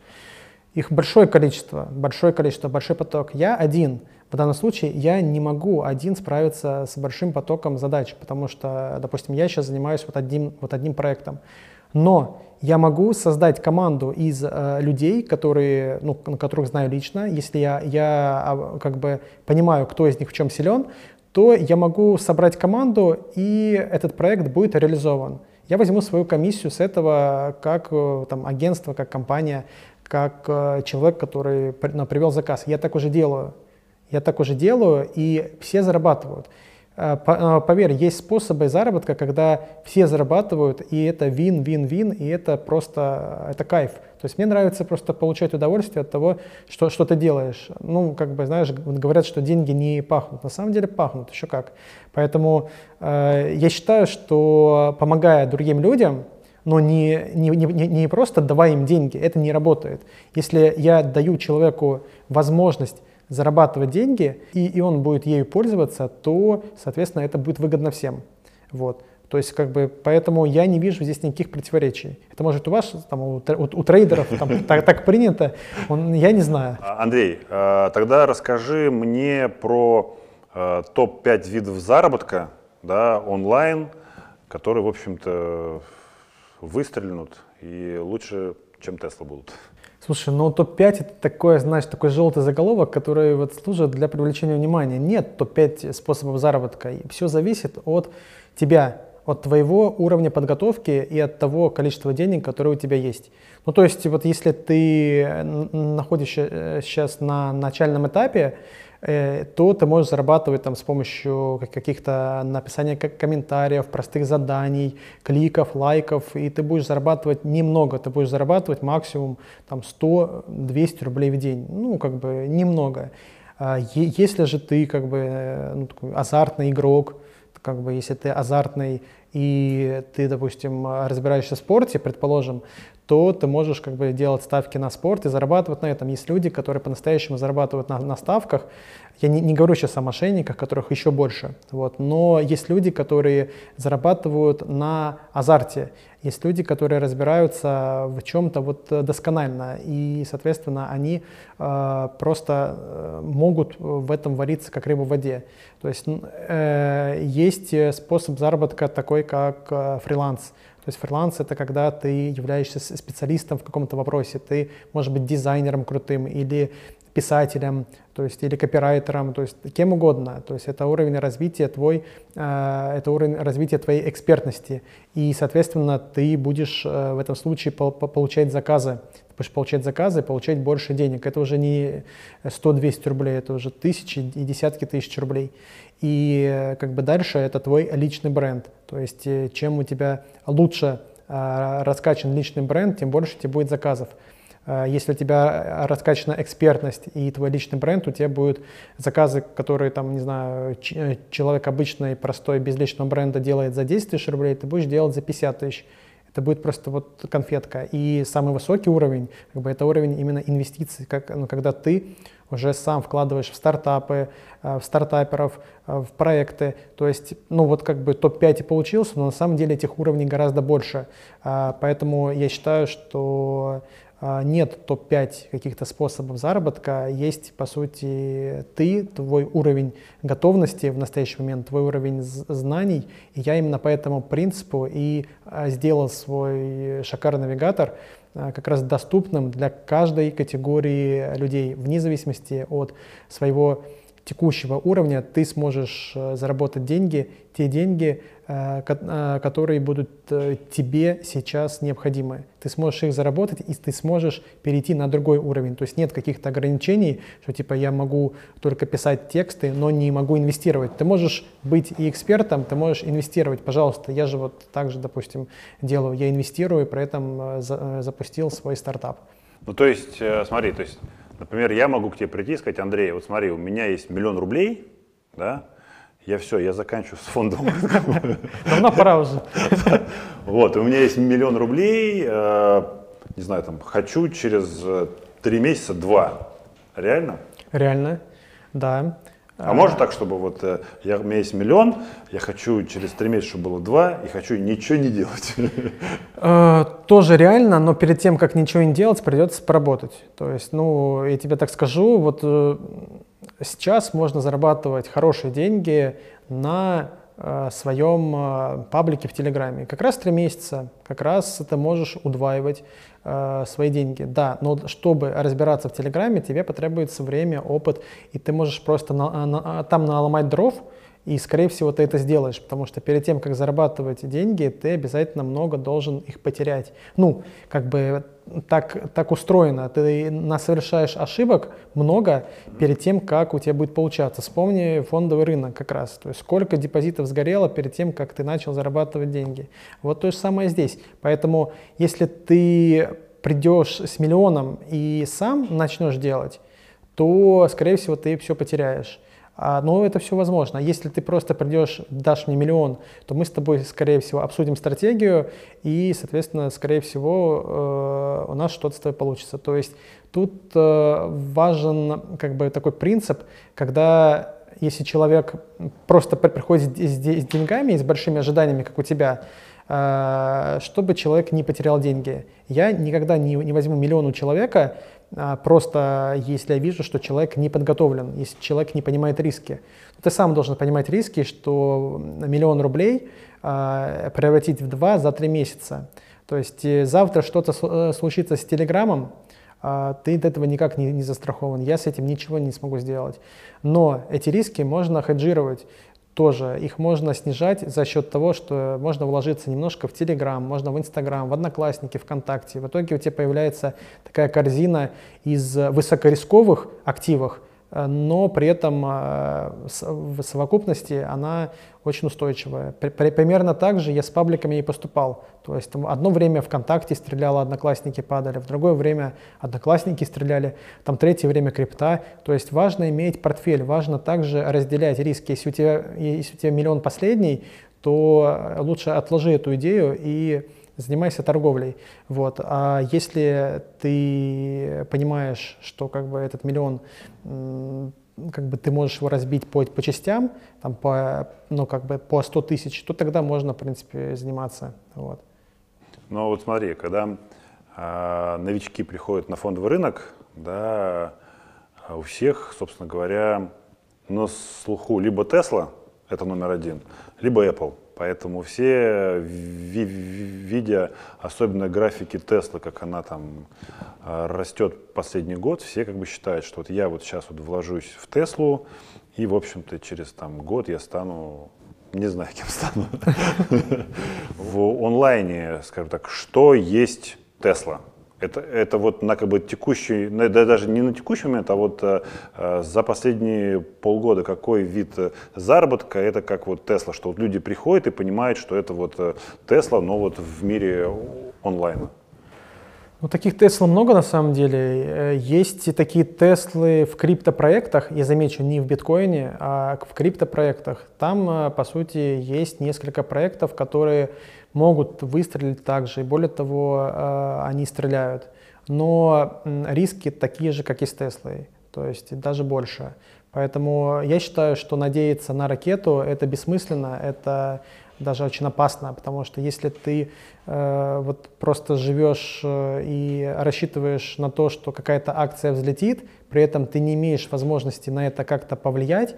Их большое количество, большое количество, большой поток. Я один. В данном случае я не могу один справиться с большим потоком задач, потому что, допустим, я сейчас занимаюсь вот одним, вот одним проектом. Но я могу создать команду из э, людей, которые, ну, которых знаю лично. Если я, я а, как бы понимаю, кто из них в чем силен, то я могу собрать команду, и этот проект будет реализован. Я возьму свою комиссию с этого как э, там, агентство, как компания как э, человек, который ну, привел заказ. Я так уже делаю. Я так уже делаю, и все зарабатывают. Э, э, поверь, есть способы заработка, когда все зарабатывают, и это вин-вин-вин, и это просто, это кайф. То есть мне нравится просто получать удовольствие от того, что, что ты делаешь. Ну, как бы, знаешь, говорят, что деньги не пахнут. На самом деле пахнут, еще как. Поэтому э, я считаю, что помогая другим людям, но не, не, не, не просто давай им деньги, это не работает. Если я даю человеку возможность зарабатывать деньги, и, и он будет ею пользоваться, то, соответственно, это будет выгодно всем. Вот. То есть, как бы, поэтому я не вижу здесь никаких противоречий. Это может у вас, там, у, у, у трейдеров там, [LAUGHS] так, так принято, он, я не знаю. А, Андрей, а, тогда расскажи мне про а, топ-5 видов заработка да, онлайн, которые, в общем-то, выстрелят и лучше, чем Тесла будут. Слушай, ну топ-5 это такое, знаешь, такой желтый заголовок, который вот служит для привлечения внимания. Нет топ-5 способов заработка. Все зависит от тебя, от твоего уровня подготовки и от того количества денег, которые у тебя есть. Ну то есть вот если ты находишься сейчас на начальном этапе, Э, то ты можешь зарабатывать там с помощью каких-то написания комментариев, простых заданий, кликов, лайков, и ты будешь зарабатывать немного, ты будешь зарабатывать максимум там 100-200 рублей в день, ну как бы немного. А если же ты как бы э, ну, такой азартный игрок, как бы если ты азартный и ты, допустим, разбираешься в спорте, предположим, то ты можешь как бы делать ставки на спорт и зарабатывать на этом. Есть люди, которые по-настоящему зарабатывают на, на ставках. Я не, не говорю сейчас о мошенниках, которых еще больше. Вот. Но есть люди, которые зарабатывают на азарте. Есть люди, которые разбираются в чем-то вот досконально. И, соответственно, они э, просто э, могут в этом вариться, как рыба в воде. То есть э, есть способ заработка такой, как э, фриланс. То есть фриланс — это когда ты являешься специалистом в каком-то вопросе, ты можешь быть дизайнером крутым или писателем, то есть или копирайтером, то есть кем угодно. То есть это уровень развития твой, э, это уровень развития твоей экспертности. И, соответственно, ты будешь э, в этом случае получать заказы. Ты будешь получать заказы получать больше денег. Это уже не 100-200 рублей, это уже тысячи и десятки тысяч рублей. И э, как бы дальше это твой личный бренд. То есть чем у тебя лучше раскачан личный бренд, тем больше тебе будет заказов. Э, если у тебя раскачана экспертность и твой личный бренд, у тебя будут заказы, которые, там, не знаю, э, человек обычный, простой, без личного бренда делает за 10 тысяч рублей, ты будешь делать за 50 тысяч. Это будет просто вот конфетка. И самый высокий уровень, как бы это уровень именно инвестиций, как, ну, когда ты уже сам вкладываешь в стартапы, э, в стартаперов, в проекты. То есть, ну вот как бы топ-5 и получился, но на самом деле этих уровней гораздо больше. Поэтому я считаю, что нет топ-5 каких-то способов заработка, есть, по сути, ты, твой уровень готовности в настоящий момент, твой уровень знаний, и я именно по этому принципу и сделал свой шакар-навигатор как раз доступным для каждой категории людей, вне зависимости от своего текущего уровня ты сможешь э, заработать деньги, те деньги, э, э, которые будут тебе сейчас необходимы. Ты сможешь их заработать, и ты сможешь перейти на другой уровень. То есть нет каких-то ограничений, что типа я могу только писать тексты, но не могу инвестировать. Ты можешь быть и экспертом, ты можешь инвестировать. Пожалуйста, я же вот так же, допустим, делаю. Я инвестирую, при этом запустил свой стартап. Ну то есть, смотри, то есть Например, я могу к тебе прийти и сказать, Андрей, вот смотри, у меня есть миллион рублей, да, я все, я заканчиваю с фондом. Давно пора уже. Вот, у меня есть миллион рублей, э, не знаю, там, хочу через э, три месяца два. Реально? Реально, да. А, а может так, чтобы вот э, я, у меня есть миллион, я хочу через три месяца, чтобы было два, и хочу ничего не делать. [LAUGHS] Э, тоже реально, но перед тем, как ничего не делать, придется поработать. То есть, ну, я тебе так скажу, вот э, сейчас можно зарабатывать хорошие деньги на э, своем э, паблике в Телеграме. Как раз три месяца, как раз ты можешь удваивать э, свои деньги. Да, но чтобы разбираться в Телеграме, тебе потребуется время, опыт, и ты можешь просто на, на, там наломать дров, и, скорее всего, ты это сделаешь, потому что перед тем, как зарабатывать деньги, ты обязательно много должен их потерять. Ну, как бы так, так устроено. Ты совершаешь ошибок много перед тем, как у тебя будет получаться. Вспомни фондовый рынок как раз. То есть сколько депозитов сгорело перед тем, как ты начал зарабатывать деньги. Вот то же самое здесь. Поэтому если ты придешь с миллионом и сам начнешь делать, то, скорее всего, ты все потеряешь. А, но это все возможно. Если ты просто придешь, дашь мне миллион, то мы с тобой, скорее всего, обсудим стратегию, и, соответственно, скорее всего, э, у нас что-то с тобой получится. То есть тут э, важен как бы такой принцип, когда если человек просто приходит с, деньгами с большими ожиданиями, как у тебя, э, чтобы человек не потерял деньги. Я никогда не, возьму миллион у человека, просто если я вижу, что человек не подготовлен, если человек не понимает риски. Ты сам должен понимать риски, что миллион рублей а, превратить в два за три месяца. То есть э, завтра что-то э, случится с Телеграмом, а, ты от этого никак не, не застрахован. Я с этим ничего не смогу сделать. Но эти риски можно хеджировать тоже их можно снижать за счет того, что можно вложиться немножко в Телеграм, можно в Инстаграм, в Одноклассники, ВКонтакте. В итоге у тебя появляется такая корзина из высокорисковых активов, но при этом э, в совокупности она очень устойчивая. Примерно так же я с пабликами и поступал. То есть одно время ВКонтакте стреляло, Одноклассники падали, в другое время Одноклассники стреляли, там третье время крипта. То есть важно иметь портфель, важно также разделять риски. Если у тебя, если у тебя миллион последний, то лучше отложи эту идею и занимайся торговлей. Вот. А если ты понимаешь, что как бы этот миллион как бы ты можешь его разбить по, по частям, там по, ну, как бы по 100 тысяч, то тогда можно, в принципе, заниматься. Вот. Ну вот смотри, когда э, новички приходят на фондовый рынок, да, у всех, собственно говоря, на слуху либо Tesla, это номер один, либо Apple. Поэтому все, ви- ви- видя особенно графики Теслы, как она там э, растет последний год, все как бы считают, что вот я вот сейчас вот вложусь в Теслу, и, в общем-то, через там год я стану, не знаю, кем стану, [LAUGHS] в онлайне, скажем так, что есть Тесла? Это, это вот на как бы текущий, даже не на текущий момент, а вот э, э, за последние полгода какой вид э, заработка, это как вот Тесла, что вот люди приходят и понимают, что это вот э, Тесла, но вот в мире онлайна. Ну, таких Тесл много на самом деле. Есть и такие Теслы в криптопроектах, я замечу, не в биткоине, а в криптопроектах. Там, по сути, есть несколько проектов, которые могут выстрелить также, и более того, э, они стреляют. Но риски такие же, как и с Теслой, то есть даже больше. Поэтому я считаю, что надеяться на ракету это бессмысленно, это даже очень опасно, потому что если ты э, вот просто живешь э, и рассчитываешь на то, что какая-то акция взлетит, при этом ты не имеешь возможности на это как-то повлиять,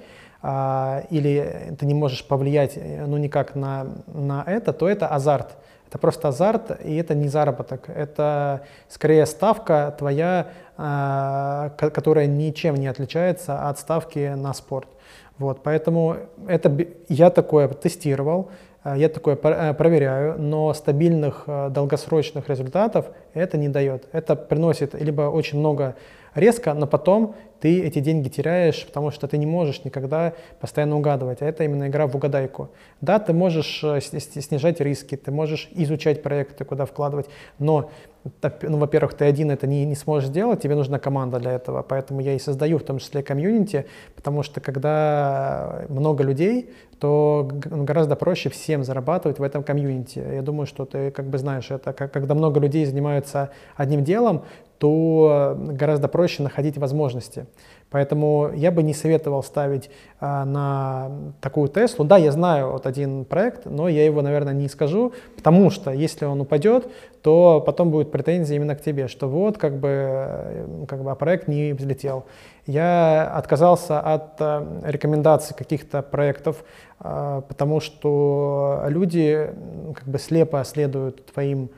или ты не можешь повлиять э, ну никак на, на это, то это азарт. Это просто азарт, и это не заработок. Это скорее ставка твоя, а, ко- которая ничем не отличается от ставки на спорт. Вот, поэтому это я такое тестировал, а, я такое э, проверяю, но стабильных э, долгосрочных результатов это не дает. Это приносит либо очень много резко, но потом ты эти деньги теряешь, потому что ты не можешь никогда постоянно угадывать. А это именно игра в угадайку. Да, ты можешь э, снижать риски, ты можешь изучать проекты, куда вкладывать, но, ну, во-первых, ты один это не, не сможешь сделать, тебе нужна команда для этого. Поэтому я и создаю в том числе комьюнити, потому что когда много людей, то ну, гораздо проще всем зарабатывать в этом комьюнити. Я думаю, что ты как бы знаешь это, как- когда много людей занимаются одним делом, то гораздо проще находить возможности. Поэтому я бы не советовал ставить а, на такую Теслу. Да, я знаю вот один проект, но я его, наверное, не скажу, потому что если он упадет, то потом будет претензия именно к тебе, что вот как бы, э, как бы а проект не взлетел. Я отказался от э, рекомендаций каких-то проектов, э, потому что люди как бы слепо следуют твоим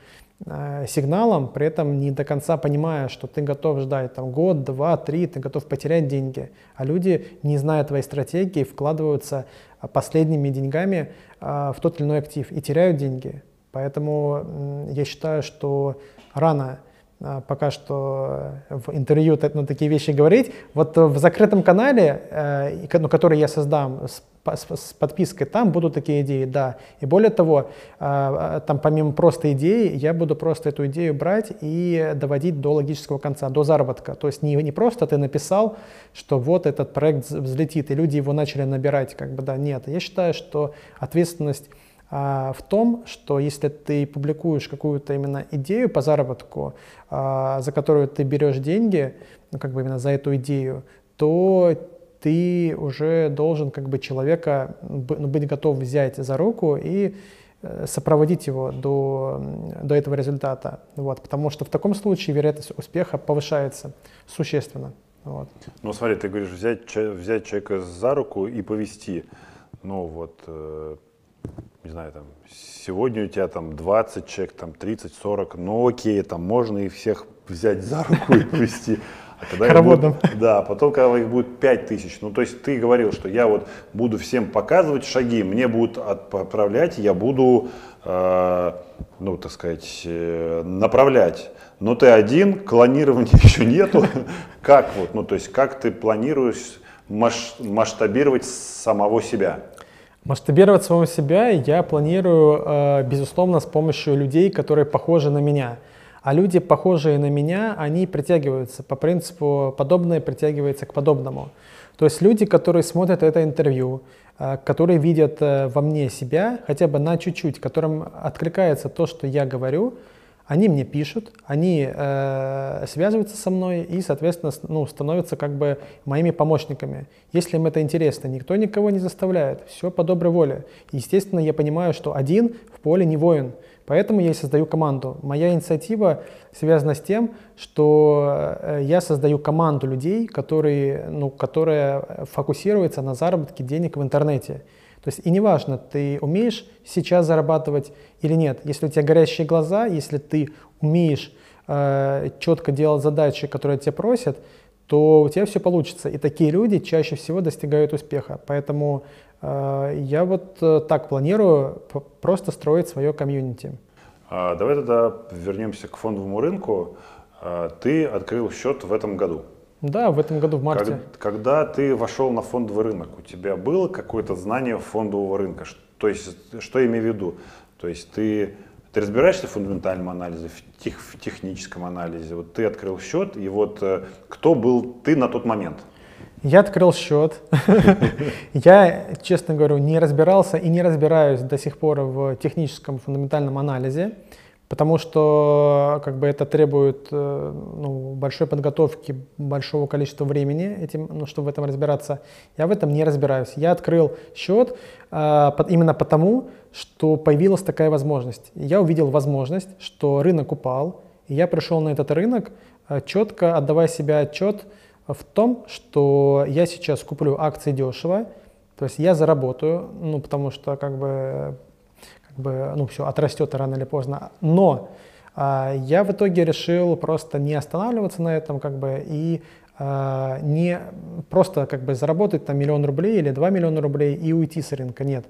э, сигналом, при этом не до конца понимая, что ты готов ждать там, год, два, три, ты готов потерять деньги. А люди, не зная твоей стратегии, вкладываются а, последними деньгами а, в тот или иной актив и теряют деньги. Поэтому я считаю, что рано пока что э, в интервью ну, такие вещи говорить. Вот э, в закрытом канале, э, ну, который я создам с, с- с подпиской, там будут такие идеи, да. И более того, а, а, там помимо просто идеи, я буду просто эту идею брать и доводить до логического конца, до заработка. То есть не, не просто ты написал, что вот этот проект вз- взлетит, и люди его начали набирать, как бы, да, нет. Я считаю, что ответственность а, в том, что если ты публикуешь какую-то именно идею по заработку, а, за которую ты берешь деньги, ну, как бы именно за эту идею, то ты уже должен как бы человека ну, быть готов взять за руку и э, сопроводить его до, до этого результата. Вот, потому что в таком случае вероятность успеха повышается существенно. Вот. Ну, смотри, ты говоришь, взять, взять человека за руку и повести. Ну, вот, э, не знаю, там, сегодня у тебя там 20 человек, там 30, 40, ну окей, там можно и всех взять за руку и повести. А когда их Хороводом. будет- да, потом, когда их будет 5 тысяч, ну, то есть ты говорил, что я вот буду всем показывать шаги, мне будут отправлять, я буду, э, ну, так сказать, э, направлять. Но ты один, клонирования [LAUGHS] еще нету. Как вот, ну, то есть как ты планируешь масштабировать самого себя? Масштабировать самого себя я планирую, э, безусловно, с помощью людей, которые похожи на меня. А люди, похожие на меня, они притягиваются по принципу подобное притягивается к подобному. То есть люди, которые смотрят это интервью, э, которые видят э, во мне себя хотя бы на чуть-чуть, которым откликается то, что я говорю, они мне пишут, они э, связываются со мной и, соответственно, ну, становятся как бы моими помощниками. Если им это интересно, никто никого не заставляет, все по доброй воле. Естественно, я понимаю, что один в поле не воин, поэтому я и создаю команду. Моя инициатива связана с тем, что э, я создаю команду людей, которые, ну, которая фокусируется на заработке денег в интернете. То есть и неважно, ты умеешь сейчас зарабатывать или нет. Если у тебя горящие глаза, если ты умеешь э, четко делать задачи, которые тебя просят, то у тебя все получится. И такие люди чаще всего достигают успеха. Поэтому э, я вот э, так планирую просто строить свое комьюнити. А, давай тогда вернемся к фондовому рынку. А, ты открыл счет в этом году. Да, в этом году в марте. Как, когда ты вошел на фондовый рынок, у тебя было какое-то знание фондового рынка? То есть, что я имею в виду? То есть ты, ты разбираешься в фундаментальном анализе, в, тех, в техническом анализе. Вот ты открыл счет, и вот э, кто был ты на тот момент? Я открыл счет. [LAUGHS] Я, честно говорю, не разбирался и не разбираюсь до сих пор в техническом фундаментальном анализе потому что как бы это требует э, ну, большой подготовки, большого количества времени, этим, ну, чтобы в этом разбираться. Я в этом не разбираюсь. Я открыл счет э, под, именно потому, что появилась такая возможность. Я увидел возможность, что рынок упал, и я пришел на этот рынок, э, четко отдавая себе отчет в том, что я сейчас куплю акции дешево, то есть я заработаю, ну, потому что как бы бы, ну, все отрастет рано или поздно. Но а, я в итоге решил просто не останавливаться на этом, как бы, и а, не просто как бы заработать там миллион рублей или два миллиона рублей и уйти с рынка. Нет.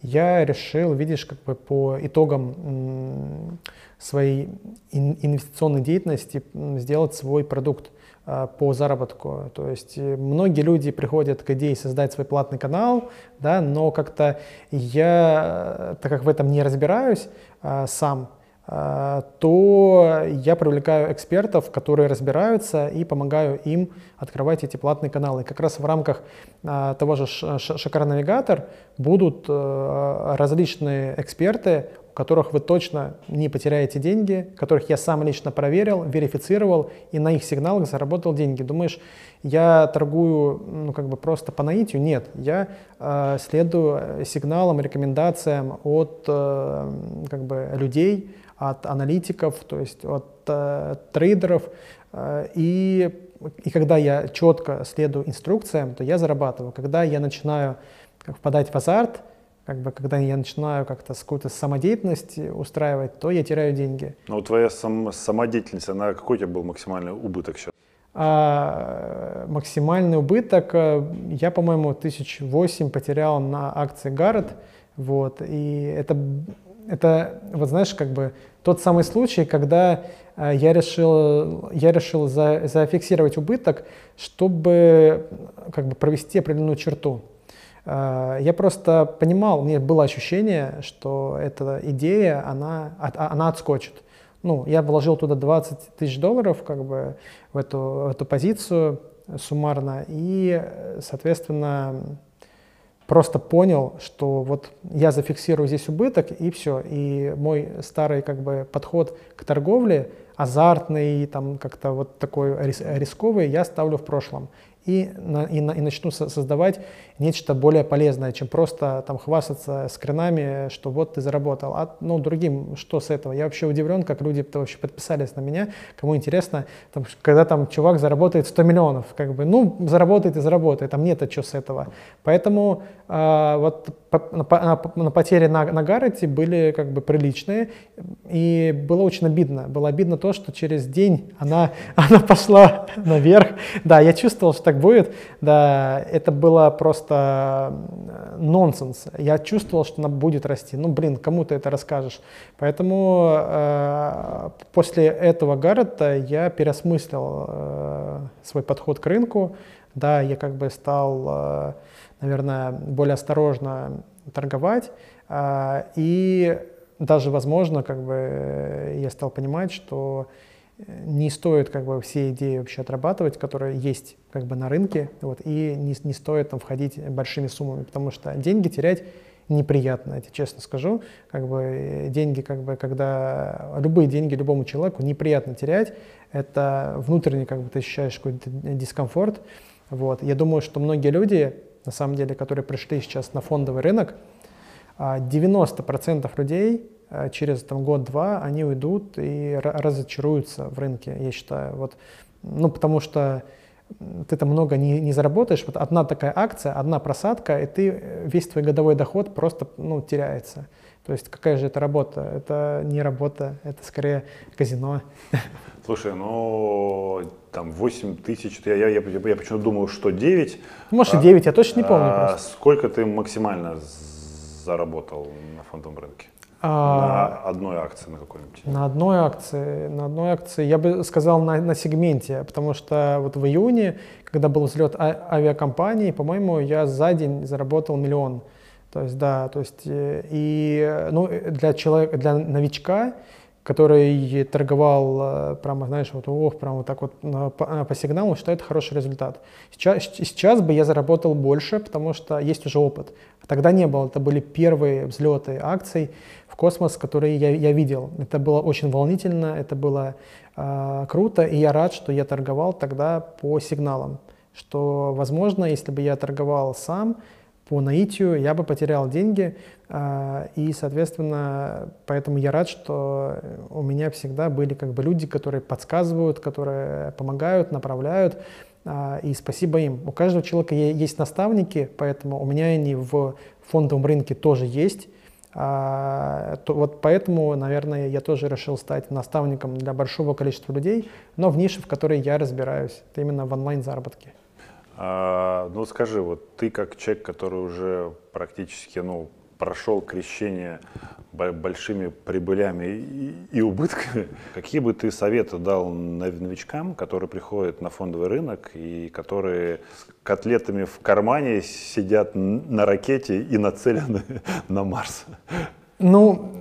Я решил, видишь, как бы по итогам своей инвестиционной деятельности сделать свой продукт. А, по заработку. То есть э, многие люди приходят к идее создать свой платный канал, да, но как-то я, так как в этом не разбираюсь а, сам, а, то я привлекаю экспертов, которые разбираются и помогаю им открывать эти платные каналы. И как раз в рамках того же Шакар Навигатор будут э, различные эксперты, которых вы точно не потеряете деньги, которых я сам лично проверил, верифицировал и на их сигналах заработал деньги. Думаешь, я торгую ну, как бы просто по наитию? Нет, я э, следую сигналам, рекомендациям от э, как бы людей, от аналитиков, то есть от э, трейдеров. Э, и, и когда я четко следую инструкциям, то я зарабатываю. Когда я начинаю впадать в азарт, как бы, когда я начинаю как-то с какую-то самодеятельность устраивать, то я теряю деньги. Ну, твоя сам, самодеятельность, она какой у тебя был максимальный убыток сейчас? А, максимальный убыток, э, я, по-моему, тысяч восемь потерял на акции Гаррет, вот, и это, это, вот знаешь, как бы тот самый случай, когда э, я решил, я решил за, зафиксировать убыток, чтобы как бы провести определенную черту. Э, я просто понимал, у меня было ощущение, что эта идея, она, она отскочит. Ну, я вложил туда 20 тысяч долларов как бы в эту, в эту позицию суммарно и, соответственно, просто понял, что вот я зафиксирую здесь убыток и все. И мой старый как бы подход к торговле, азартный, там как-то вот такой рисковый, я ставлю в прошлом и, на, и, на, и начну создавать нечто более полезное, чем просто там хвастаться скринами, что вот ты заработал. А ну, другим что с этого? Я вообще удивлен, как люди -то вообще подписались на меня. Кому интересно, там, когда там чувак заработает 100 миллионов, как бы, ну, заработает и заработает, а что с этого. Поэтому э, вот по, на, на потери на, на Гаррете были как бы приличные, и было очень обидно. Было обидно то, что через день она, [LAUGHS] она пошла наверх. Да, я чувствовал, что так будет. Да, это было просто э, нонсенс. Я чувствовал, что она будет расти. Ну, блин, кому ты это расскажешь? Поэтому э, после этого Гаррета я переосмыслил э, свой подход к рынку. Да, я как бы стал, э, наверное, более осторожно торговать. Э, и даже, возможно, как бы э, я стал понимать, что не стоит как бы все идеи вообще отрабатывать, которые есть как бы на рынке, вот, и не, не стоит там входить большими суммами, потому что деньги терять неприятно, я тебе честно скажу. Как бы э, деньги, как бы, когда любые деньги любому человеку неприятно терять, это внутренне как бы ты ощущаешь какой-то дискомфорт. Вот. Я думаю, что многие люди, на самом деле, которые пришли сейчас на фондовый рынок, 90% а, людей через там, год-два они уйдут и разочаруются в рынке, я считаю. Вот, ну, потому что ты там много не, не заработаешь. Вот одна такая акция, одна просадка, и ты, э, весь твой годовой доход просто ну, теряется. То есть какая же это работа? Это не работа, это скорее казино. Слушай, ну там 8 тысяч, я, я, я, я почему-то думал, что 9. Может А, и 9, я точно не помню А просто. сколько ты максимально заработал на фондовом рынке? А, на одной акции на какой-нибудь? На одной акции, на одной акции, я бы сказал на, на сегменте, потому что вот в июне, когда был взлет а- авиакомпании, по-моему, я за день заработал миллион. То есть, да, то есть, э, и, э, ну, э, для человека, для новичка, который торговал, э, прямо, знаешь, вот, ох, прямо вот так вот по, э, по сигналу, что это хороший результат. Сейчас, сейчас бы я заработал больше, потому что есть уже опыт. Тогда не было, это были первые взлеты акций в космос, которые я, я видел. Это было очень волнительно, это было э, круто, и я рад, что я торговал тогда по сигналам. Что, возможно, если бы я торговал сам по наитию, я бы потерял деньги, э, и, соответственно, поэтому я рад, что у меня всегда были как бы люди, которые подсказывают, которые помогают, направляют, а, и спасибо им. У каждого человека есть наставники, поэтому у меня они в фондовом рынке тоже есть. А, вот поэтому, наверное, я тоже решил стать наставником для большого количества людей, но в нише, в которой я разбираюсь, это именно в онлайн-заработке. А, ну скажи, вот ты как человек, который уже практически ну, прошел крещение бо- большими прибылями и, и убытками, [LAUGHS] какие бы ты советы дал нов- новичкам, которые приходят на фондовый рынок и которые с котлетами в кармане сидят на ракете и нацелены [LAUGHS] на Марс? Ну,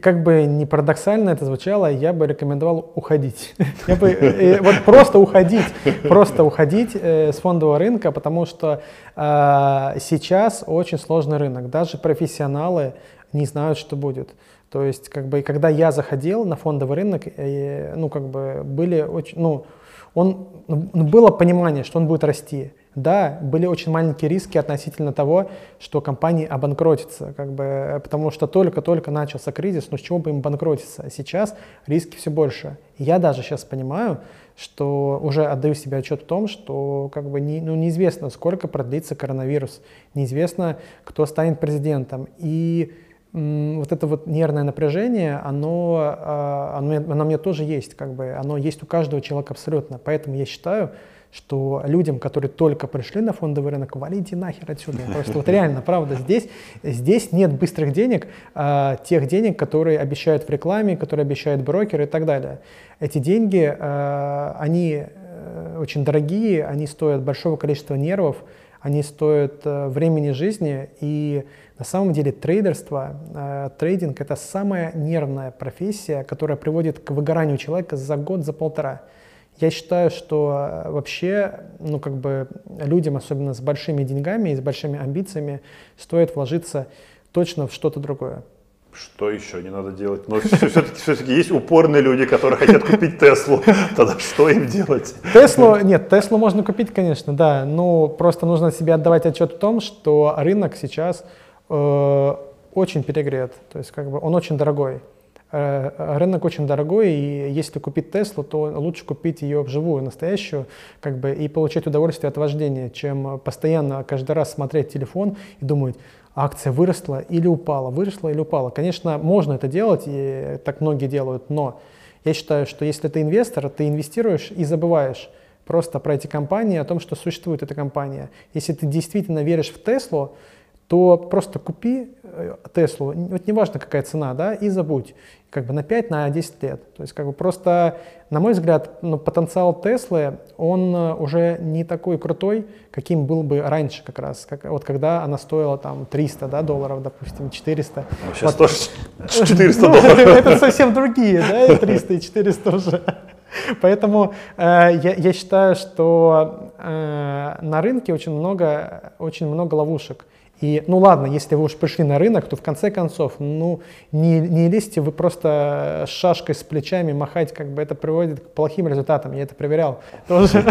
как бы не парадоксально это звучало, я бы рекомендовал уходить. [LAUGHS] Я бы, э, вот просто уходить, просто уходить э, с фондового рынка, потому что э, сейчас очень сложный рынок. Даже профессионалы не знают, что будет. То есть, как бы, когда я заходил на фондовый рынок, ну, как бы, были очень, ну, он, ну, было понимание, что он будет расти. Да, были очень маленькие риски относительно того, что компании обанкротятся, как бы, потому что только-только начался кризис, ну с чего бы им банкротиться? А сейчас риски все больше. Я даже сейчас понимаю, что уже отдаю себе отчет в том, что как бы не, ну, неизвестно, сколько продлится коронавирус, неизвестно, кто станет президентом. И вот это вот нервное напряжение, оно, а, оно, оно у меня тоже есть, как бы, оно есть у каждого человека абсолютно. Поэтому я считаю, что людям, которые только пришли на фондовый рынок, валите нахер отсюда. Просто вот реально, правда, здесь, здесь нет быстрых денег, а, тех денег, которые обещают в рекламе, которые обещают брокеры и так далее. Эти деньги, а, они э, очень дорогие, они стоят большого количества нервов, они стоят э, времени жизни, и на самом деле трейдерство, э, трейдинг – это самая нервная профессия, которая приводит к выгоранию человека за год, за полтора. Я считаю, что э, вообще, ну как бы людям, особенно с большими деньгами и с большими амбициями, стоит вложиться точно в что-то другое. Что еще не надо делать? [LAUGHS] Но все-таки, все-таки есть упорные люди, которые хотят купить Теслу. [LAUGHS] Тогда что им делать? Теслу, нет, Теслу можно купить, конечно, да, но просто нужно себе отдавать отчет в том, что рынок сейчас э, очень перегрет, то есть как бы он очень дорогой. Э, рынок очень дорогой, и если купить Теслу, то лучше купить ее вживую, настоящую, как бы, и получать удовольствие от вождения, чем постоянно каждый раз смотреть телефон и думать, акция выросла или упала, выросла или упала. Конечно, можно это делать, и так многие делают, но я считаю, что если ты инвестор, ты инвестируешь и забываешь просто про эти компании, о том, что существует эта компания. Если ты действительно веришь в Теслу, то просто купи э, Теслу, вот неважно какая цена, да, и забудь, как бы на 5, на 10 лет. То есть как бы просто, на мой взгляд, ну, потенциал Теслы, он э, уже не такой крутой, каким был бы раньше как раз, как, вот когда она стоила там 300 да, долларов, допустим, 400. Ну, сейчас Вот. тоже [LAUGHS] 400 Ну, долларов. Это совсем другие, да, и 300 и 400 уже. Поэтому э, я, я считаю, что э, на рынке очень много, очень много ловушек. И, ну ладно, если вы уж пришли на рынок, то в конце концов, ну, не, не лезьте вы просто с шашкой с плечами махать, как бы это приводит к плохим результатам. Я это проверял [LAUGHS] тоже.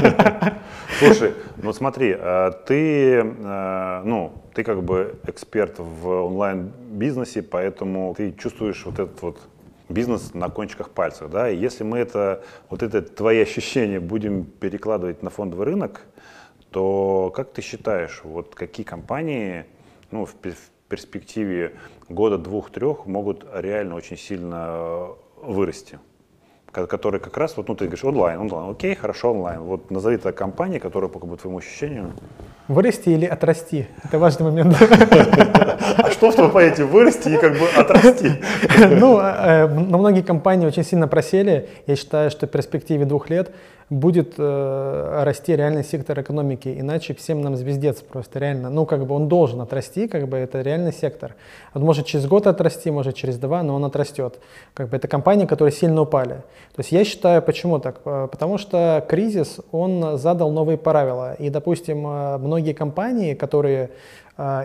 Слушай, ну смотри, а ты, э, ну, ты как бы эксперт в онлайн-бизнесе, поэтому ты чувствуешь вот этот вот бизнес на кончиках пальцев, да, и если мы это, вот это твои ощущения будем перекладывать на фондовый рынок, то как ты считаешь, вот какие компании, ну, в, пе- в перспективе года двух-трех могут реально очень сильно э, вырасти? ко- Которые как раз, вот, ну, ты говоришь, онлайн, онлайн, окей, хорошо, онлайн. Вот назови та компания, которая, по по твоему ощущению, Вырасти или отрасти? Это важный момент. А что в твоем понятии вырасти и как бы отрасти? Ну, э, но многие компании очень сильно просели. Я считаю, что в перспективе двух лет будет э, расти реальный сектор экономики, иначе всем нам звездец просто реально. Ну, как бы он должен отрасти, как бы это реальный сектор. Он может через год отрасти, может через два, но он отрастет. Как бы это компании, которые сильно упали. То есть я считаю, почему так? Э, Потому что кризис, он задал новые правила. И, допустим, э, многие компании, которые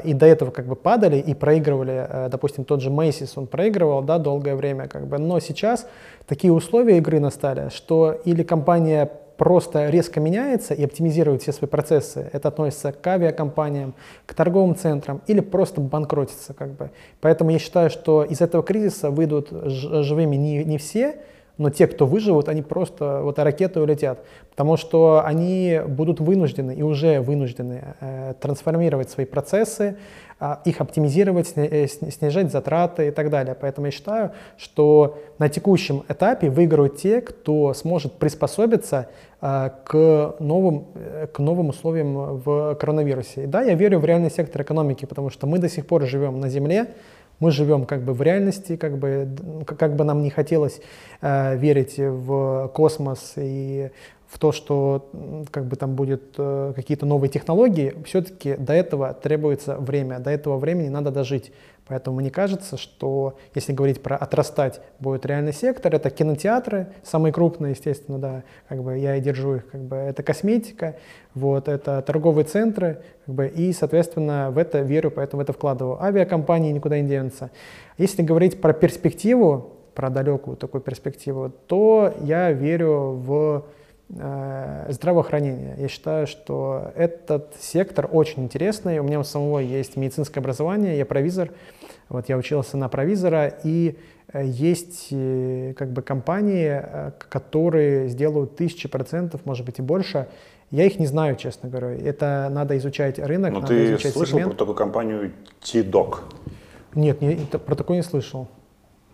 и до этого как бы падали и проигрывали, э, допустим, тот же Macy's, он проигрывал, да, долгое время, как бы, но сейчас такие условия игры настали, что или компания просто резко меняется и оптимизирует все свои процессы, это относится к авиакомпаниям, к торговым центрам, или просто банкротится, как бы. Поэтому я считаю, что из этого кризиса выйдут живыми не, не все, но те, кто выживут, они просто вот ракеты улетят, потому что они будут вынуждены и уже вынуждены э, трансформировать свои процессы, а, их оптимизировать, э, сни- снижать затраты и так далее. Поэтому я считаю, что на текущем этапе выиграют те, кто сможет приспособиться а, к новым, э, к новым условиям в коронавирусе. И да, я верю в реальный сектор экономики, потому что мы до сих пор живем на Земле, мы живем как бы в реальности, как бы, как бы нам не хотелось э, верить в космос и в то, что как бы там будет э, какие-то новые технологии, все-таки до этого требуется время, до этого времени надо дожить. Поэтому мне кажется, что если говорить про отрастать будет реальный сектор, это кинотеатры, самые крупные, естественно, да, как бы я и держу их, как бы это косметика, вот, это торговые центры, как бы, и, соответственно, в это верю, поэтому в это вкладываю. Авиакомпании никуда не денутся. Если говорить про перспективу, про далекую такую перспективу, то я верю в здравоохранение. Я считаю, что этот сектор очень интересный. У меня у самого есть медицинское образование, я провизор. Вот я учился на провизора, и э, есть э, как бы компании, э, которые сделают тысячи процентов, может быть и больше. Я их не знаю, честно говоря. Это надо изучать рынок, Но надо ты изучать слышал сегмент. про такую компанию T-Doc? Нет, не- это- про такое не слышал.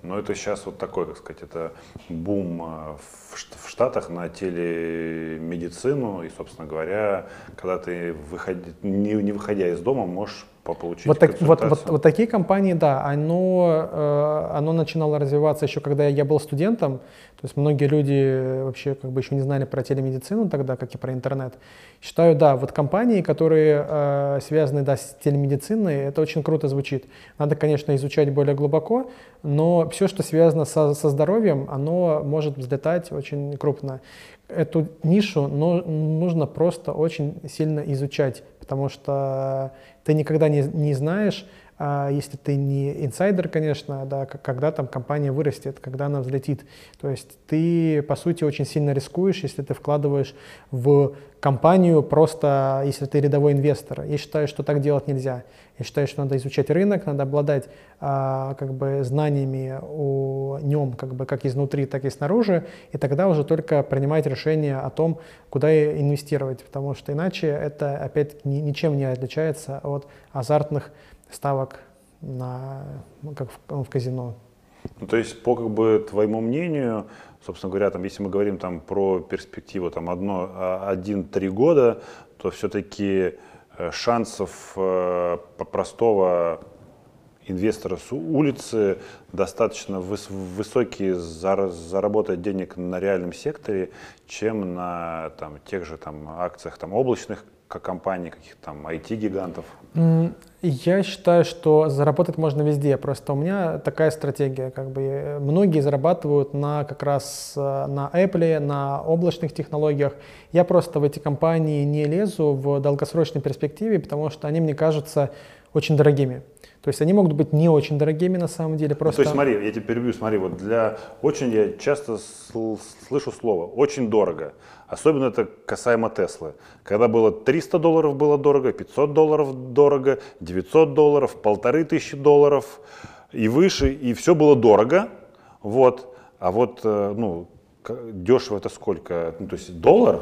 Но это сейчас вот такой, как сказать, это бум а, в Ш- в Штатах на телемедицину. И, собственно говоря, когда ты, выходи, не, не выходя из дома, можешь по- получить Вот, так- вот, вот, вот такие компании, да, оно, э, оно начинало развиваться еще когда я был студентом. То есть многие люди вообще как бы еще не знали про телемедицину тогда, как и про интернет. Считаю, да, вот компании, которые э, связаны да, с телемедициной, это очень круто звучит. Надо, конечно, изучать более глубоко, но все, что связано со, со здоровьем, оно может взлетать очень крупно. Эту нишу но, нужно просто очень сильно изучать, потому что ты никогда не, не знаешь, а, если ты не инсайдер, конечно, да, когда там компания вырастет, когда она взлетит. То есть ты, по сути, очень сильно рискуешь, если ты вкладываешь в компанию просто, если ты рядовой инвестор. Я считаю, что так делать нельзя. Я считаю, что надо изучать рынок, надо обладать а, как бы знаниями о нем, как бы как изнутри, так и снаружи, и тогда уже только принимать решение о том, куда инвестировать, потому что иначе это опять ни- ничем не отличается от азартных ставок на, ну, как в, в казино. Ну, то есть, по как бы твоему мнению, собственно говоря, там, если мы говорим там про перспективу там одно, а, один-три года, то все-таки шансов э, простого инвестора с улицы достаточно выс- высокие зар- заработать денег на реальном секторе, чем на там, тех же там, акциях там, облачных ко- компаний, каких-то там IT-гигантов. Я считаю, что заработать можно везде. Просто у меня такая стратегия. Как бы многие зарабатывают на как раз э, на Apple, на облачных технологиях. Я просто в эти компании не лезу в долгосрочной перспективе, потому что они мне кажутся очень дорогими. То есть они могут быть не очень дорогими на самом деле. Ну, Просто... То есть смотри, я тебе перебью, смотри, вот для очень я часто сл- слышу слово очень дорого. Особенно это касаемо Теслы. Когда было 300 долларов было дорого, 500 долларов дорого, 900 долларов, полторы тысячи долларов и выше, и все было дорого. Вот. А вот, э, ну, дешево это сколько? Ну, то есть доллар?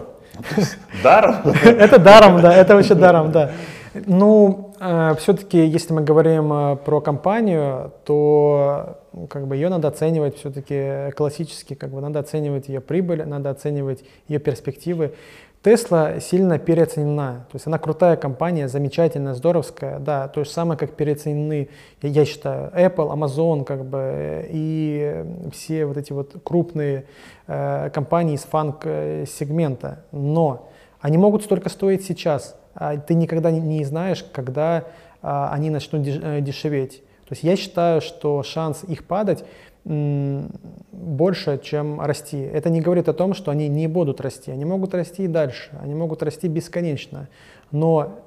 Ну, [LAUGHS] Даром? Это даром, да, это вообще даром, да. Ну, все-таки, если мы говорим э, про компанию, то ну, как бы ее надо оценивать все-таки классически, как бы надо оценивать ее прибыль, надо оценивать ее перспективы. Тесла сильно переоценена, то есть она крутая компания, замечательная, здоровская, да, то же самое, как переоценены, я, я считаю, Apple, Amazon, как бы, э, и все вот эти вот крупные э, компании из фанк-сегмента, но они могут столько стоить сейчас, ты никогда не, знаешь, когда а, они начнут э, дешеветь. То есть я считаю, что шанс их падать больше, чем расти. Это не говорит о том, что они не будут расти. Они могут расти и дальше, они могут расти бесконечно. Но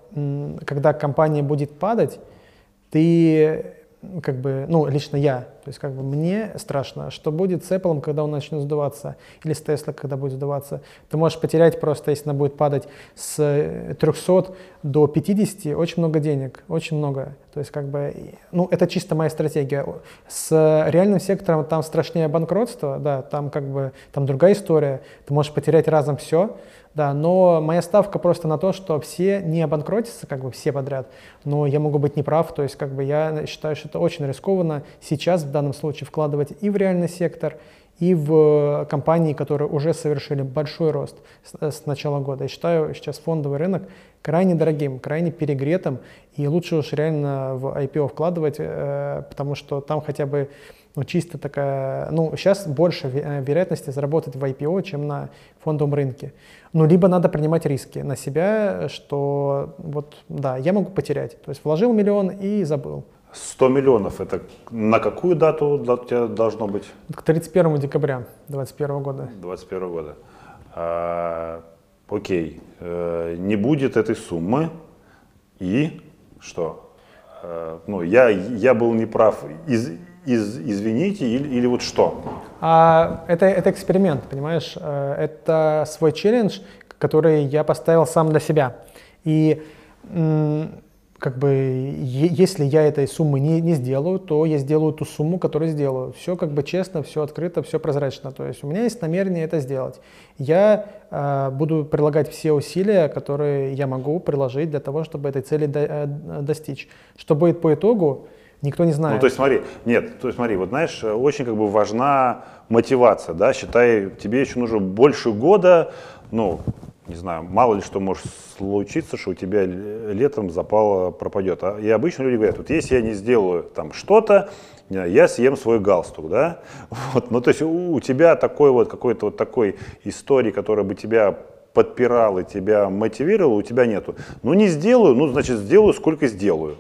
когда компания будет падать, ты как бы, ну, лично я, то есть как бы мне страшно, что будет с Apple, когда он начнет сдуваться, или с Tesla, когда будет сдуваться. Ты можешь потерять просто, если она будет падать с э, 300 до 50, очень много денег, очень много. То есть как бы, ну, это чисто моя стратегия. С реальным сектором там страшнее банкротство, да, там как бы, там другая история. Ты можешь потерять разом все, да, но моя ставка просто на то, что все не обанкротятся, как бы все подряд, но я могу быть неправ, то есть как бы я считаю, что это очень рискованно сейчас в данном случае вкладывать и в реальный сектор, и в компании, которые уже совершили большой рост с, с начала года. Я считаю сейчас фондовый рынок крайне дорогим, крайне перегретым, и лучше уж реально в IPO вкладывать, э, потому что там хотя бы ну, чисто такая, ну, сейчас больше э, вероятности заработать в IPO, чем на фондовом рынке. Ну, либо надо принимать риски на себя, что вот, да, я могу потерять. То есть вложил миллион и забыл. 100 миллионов, это на какую дату у тебя должно быть? К 31 декабря 2021 года. 21 года. А, окей, э, не будет этой суммы, и что? Э, ну, я, я был неправ, из, из, извините, или, или вот что? А это, это эксперимент, понимаешь? Э, Это свой челлендж, который я поставил сам для себя. И как бы, если я этой суммы не, не сделаю, то я сделаю ту сумму, которую сделаю. Все как бы честно, все открыто, все прозрачно. То есть у меня есть намерение это сделать. Я э, буду прилагать все усилия, которые я могу приложить для того, чтобы этой цели до- э, достичь. Что будет по итогу, никто не знает. Ну, то есть смотри, нет, то есть смотри, вот знаешь, э, очень как бы важна мотивация, да, считай, тебе еще нужно больше года, ну, не знаю, мало ли что может случиться, что у тебя летом запал пропадет. А- И обычно люди говорят, вот если я не сделаю там что-то, знаю, я съем свой галстук, да, [LAUGHS] вот, ну, то есть у, у тебя такой вот, какой-то вот такой истории, которая бы тебя подпирала, тебя мотивировала, у тебя нету. Ну, не сделаю, ну, значит, сделаю, сколько сделаю.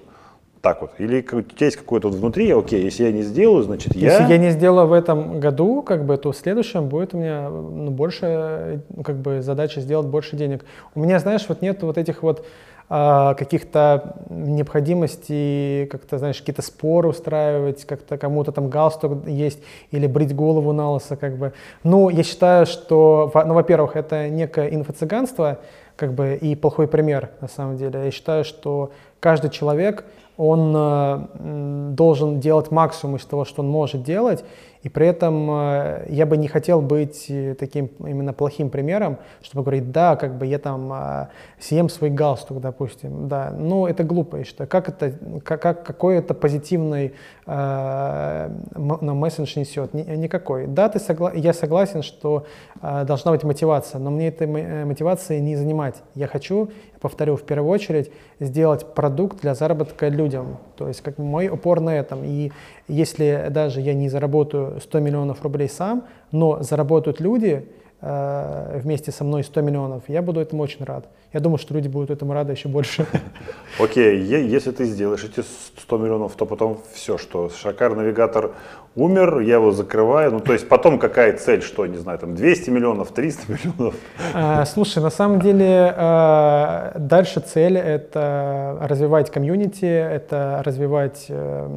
Так вот. Или у тебя есть какой-то вот внутри, окей, если я не сделаю, значит я... Если я не сделаю в этом году, как бы, то в следующем будет у меня ну, больше, как бы, задача сделать больше денег. У меня, знаешь, вот нет вот этих вот а, каких-то необходимостей, как-то, знаешь, какие-то споры устраивать, как-то кому-то там галстук есть или брить голову на лысо, как бы. Ну, я считаю, что, ну, во-первых, это некое инфо-цыганство, как бы, и плохой пример, на самом деле. Я считаю, что каждый человек, он э, должен делать максимум из того, что он может делать, и при этом э, я бы не хотел быть э, таким именно плохим примером, чтобы говорить, да, как бы я там съем свой галстук, допустим, да, ну это глупо, я считаю. Как это, как, как- какой это позитивный э, ну, месседж несет? Ни- никакой. Да, ты согла- я согласен, что э, должна быть мотивация, но мне этой мо- мотивации не занимать. Я хочу, повторю, в первую очередь сделать продукт для заработка людям. То есть как мой упор на этом. И если даже я не заработаю 100 миллионов рублей сам, но заработают люди э, вместе со мной 100 миллионов, я буду этому очень рад. Я думаю, что люди будут этому рады еще больше. [LAUGHS] Окей, е- если ты сделаешь эти 100 миллионов, то потом все, что Шакар навигатор умер, я его закрываю. Ну, то есть потом какая цель, что, не знаю, там 200 миллионов, 300 [LAUGHS] миллионов. А, Слушай, на самом деле а, дальше цель это развивать комьюнити, это развивать э,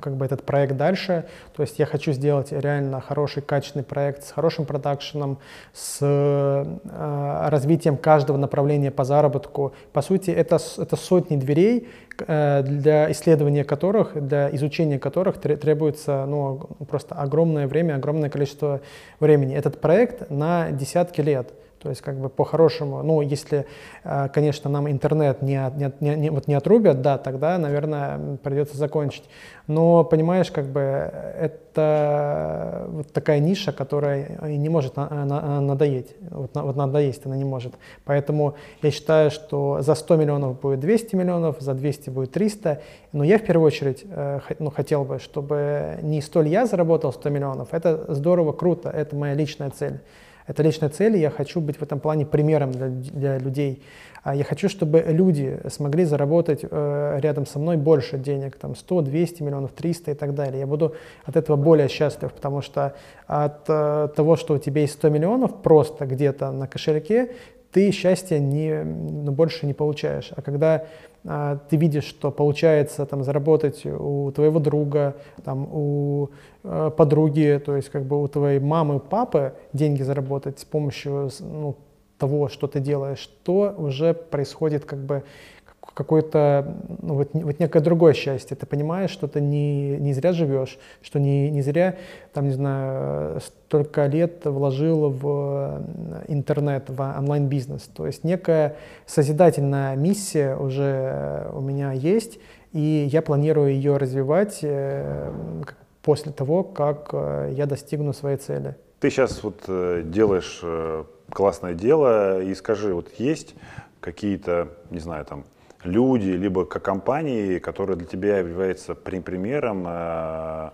как бы этот проект дальше. То есть я хочу сделать реально хороший, качественный проект с хорошим продакшеном, продакшеном, с э, развитием каждого направления по заработку. По сути, это, это сотни дверей, э, для исследования которых, для изучения которых требуется ну, просто огромное время, огромное количество времени. Этот проект на десятки лет. То есть как бы по-хорошему, ну если, э, конечно, нам интернет не, не, не, вот не отрубят, да, тогда, наверное, придется закончить. Но понимаешь, как бы это вот такая ниша, которая не может надоесть. Вот, вот надоесть она не может. Поэтому я считаю, что за 100 миллионов будет 200 миллионов, за 200 будет 300. Но я в первую очередь э, ну, хотел бы, чтобы не столь я заработал 100 миллионов. Это здорово, круто, это моя личная цель. Это личная цель, и я хочу быть в этом плане примером для, для людей. А я хочу, чтобы люди смогли заработать э, рядом со мной больше денег, там 100, 200 миллионов, 300 и так далее. Я буду от этого более счастлив, потому что от э, того, что у тебя есть 100 миллионов просто где-то на кошельке, ты счастья не, ну, больше не получаешь. А когда ты видишь, что получается там заработать у твоего друга, там, у э, подруги, то есть как бы у твоей мамы, папы деньги заработать с помощью ну, того, что ты делаешь, то уже происходит как бы какое-то, ну, вот, вот некое другое счастье. Ты понимаешь, что ты не, не зря живешь, что не, не зря, там, не знаю, столько лет вложил в интернет, в онлайн-бизнес. То есть некая созидательная миссия уже у меня есть, и я планирую ее развивать э, после того, как э, я достигну своей цели. Ты сейчас вот э, делаешь классное дело, и скажи, вот есть какие-то, не знаю, там, люди, либо как компании, которые для тебя являются примером э,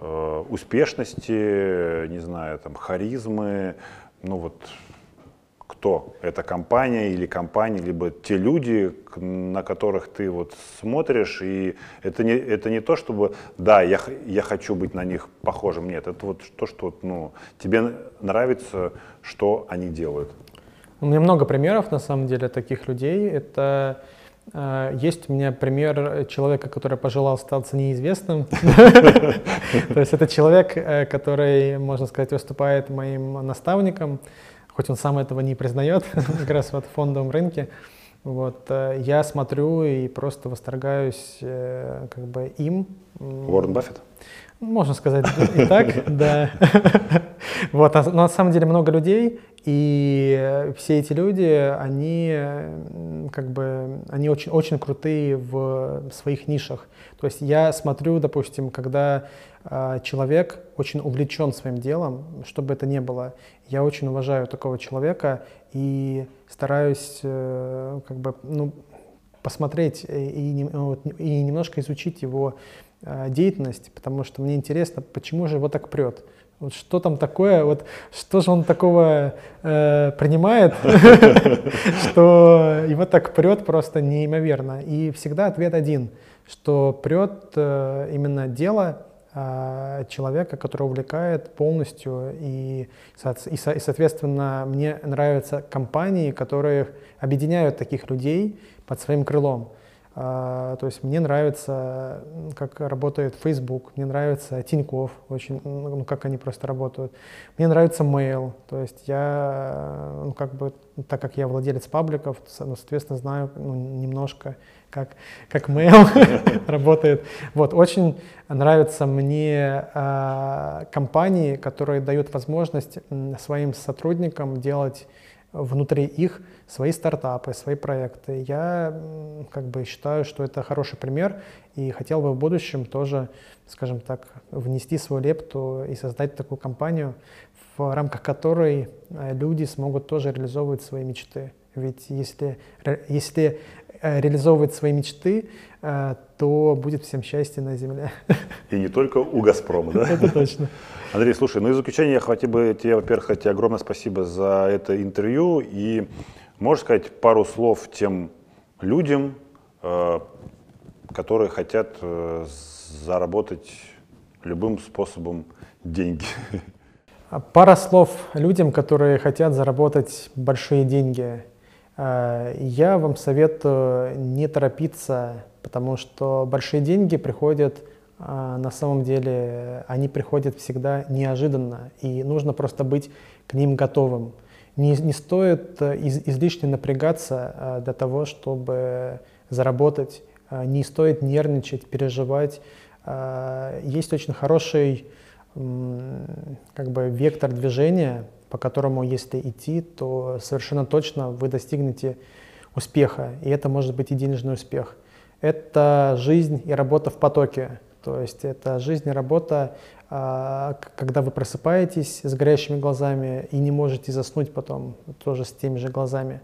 э, успешности, не знаю, там, харизмы, ну вот кто? Это компания или компания, либо те люди, на которых ты вот смотришь, и это не, это не то, чтобы, да, я, я хочу быть на них похожим, нет, это вот то, что ну, тебе нравится, что они делают. У меня много примеров, на самом деле, таких людей. Это есть у меня пример человека, который пожелал остаться неизвестным. [LAUGHS] То есть это человек, э, который, можно сказать, выступает моим наставником, хоть он сам этого не признает, [LAUGHS] как раз вот в фондовом рынке. Вот, э, я смотрю и просто восторгаюсь э, как бы им. Уоррен Баффет? Можно сказать [LAUGHS] и так, да. [LAUGHS] Вот, а на самом деле много людей, и все эти люди, они как бы, они очень, очень крутые в своих нишах. То есть я смотрю, допустим, когда человек очень увлечен своим делом, что бы это ни было, я очень уважаю такого человека и стараюсь э, как бы, ну, посмотреть и, и, и немножко изучить его э, деятельность, потому что мне интересно, почему же его так прет. Вот что там такое, вот что же он такого э, принимает, [LAUGHS] что его так прет просто неимоверно. И всегда ответ один, что прет э, именно дело человека, который увлекает полностью. И, и, соответственно, мне нравятся компании, которые объединяют таких людей под своим крылом. А, то есть мне нравится, как работает Facebook, мне нравится Тинькофф, очень, ну, как они просто работают. Мне нравится Mail, то есть я, ну, как бы, так как я владелец пабликов, ну, соответственно, знаю ну, немножко, как, как Mail [LAUGHS] работает. Вот, очень нравятся мне э, компании, которые дают возможность своим сотрудникам делать внутри их свои стартапы, свои проекты. Я как бы считаю, что это хороший пример и хотел бы в будущем тоже, скажем так, внести свою лепту и создать такую компанию, в рамках которой э, люди смогут тоже реализовывать свои мечты. Ведь если, если реализовывать свои мечты, э, то будет всем счастье на земле. [LAUGHS] И не только у «Газпрома», да? Это точно. [LAUGHS] Андрей, слушай, ну и заключение я хотел бы тебе, во-первых, сказать огромное спасибо за это интервью. И можешь сказать пару слов тем людям, э, которые хотят э, заработать любым способом деньги? [LAUGHS] Пара слов людям, которые хотят заработать большие деньги. Э, я вам советую не торопиться, потому что большие деньги приходят а, на самом деле они приходят всегда неожиданно, и нужно просто быть к ним готовым. Не, не стоит э, из, излишне напрягаться для того, чтобы заработать, не стоит нервничать, переживать. Есть очень хороший как бы, вектор движения, по которому, если идти, то совершенно точно вы достигнете успеха, и это может быть и денежный успех. Это жизнь и работа в потоке. То есть это жизнь и работа, а, когда вы просыпаетесь с горящими глазами и не можете заснуть потом тоже с теми же глазами.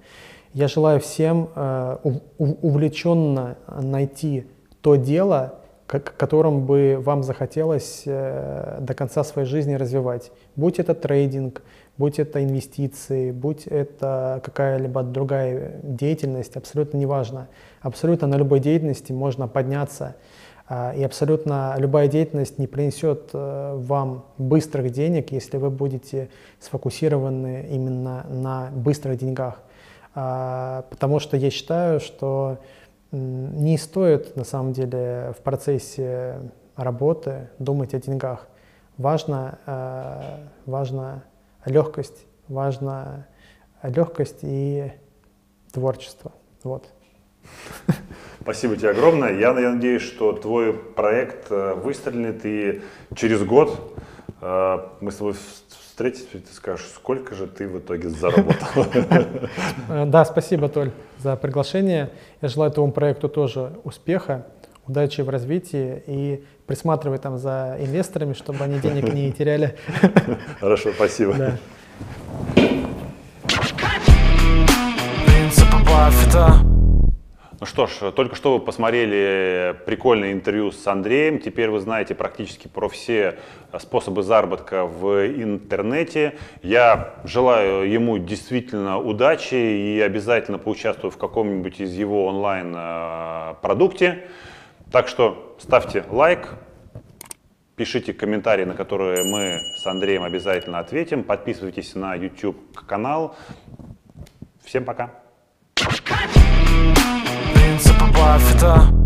Я желаю всем а, увлеченно найти то дело, которым бы вам захотелось э, до конца своей жизни развивать. Будь это трейдинг, будь это инвестиции, будь это какая-либо другая деятельность, абсолютно неважно. Абсолютно на любой деятельности можно подняться – а, и абсолютно любая деятельность не принесет э, вам быстрых денег, если вы будете сфокусированы именно на быстрых деньгах. А, потому что я считаю, что не стоит на самом деле в процессе работы думать о деньгах. Важно, э, важно легкость, важно легкость и творчество. Вот. Спасибо тебе огромное. Я, я надеюсь, что твой проект э, выстрелит, и через год э, мы с тобой встретимся, и ты скажешь, сколько же ты в итоге заработал. Э, да, спасибо, Толь, за приглашение. Я желаю твоему проекту тоже успеха, удачи в развитии и присматривай там за инвесторами, чтобы они денег не [LAUGHS] теряли. Хорошо, спасибо. Да. Ну что ж, только что вы посмотрели прикольное интервью с Андреем. Теперь вы знаете практически про все способы заработка в интернете. Я желаю ему действительно удачи и обязательно поучаствую в каком-нибудь из его онлайн-продукте. Так что ставьте лайк, пишите комментарии, на которые мы с Андреем обязательно ответим. Подписывайтесь на YouTube канал. Всем пока! Баффета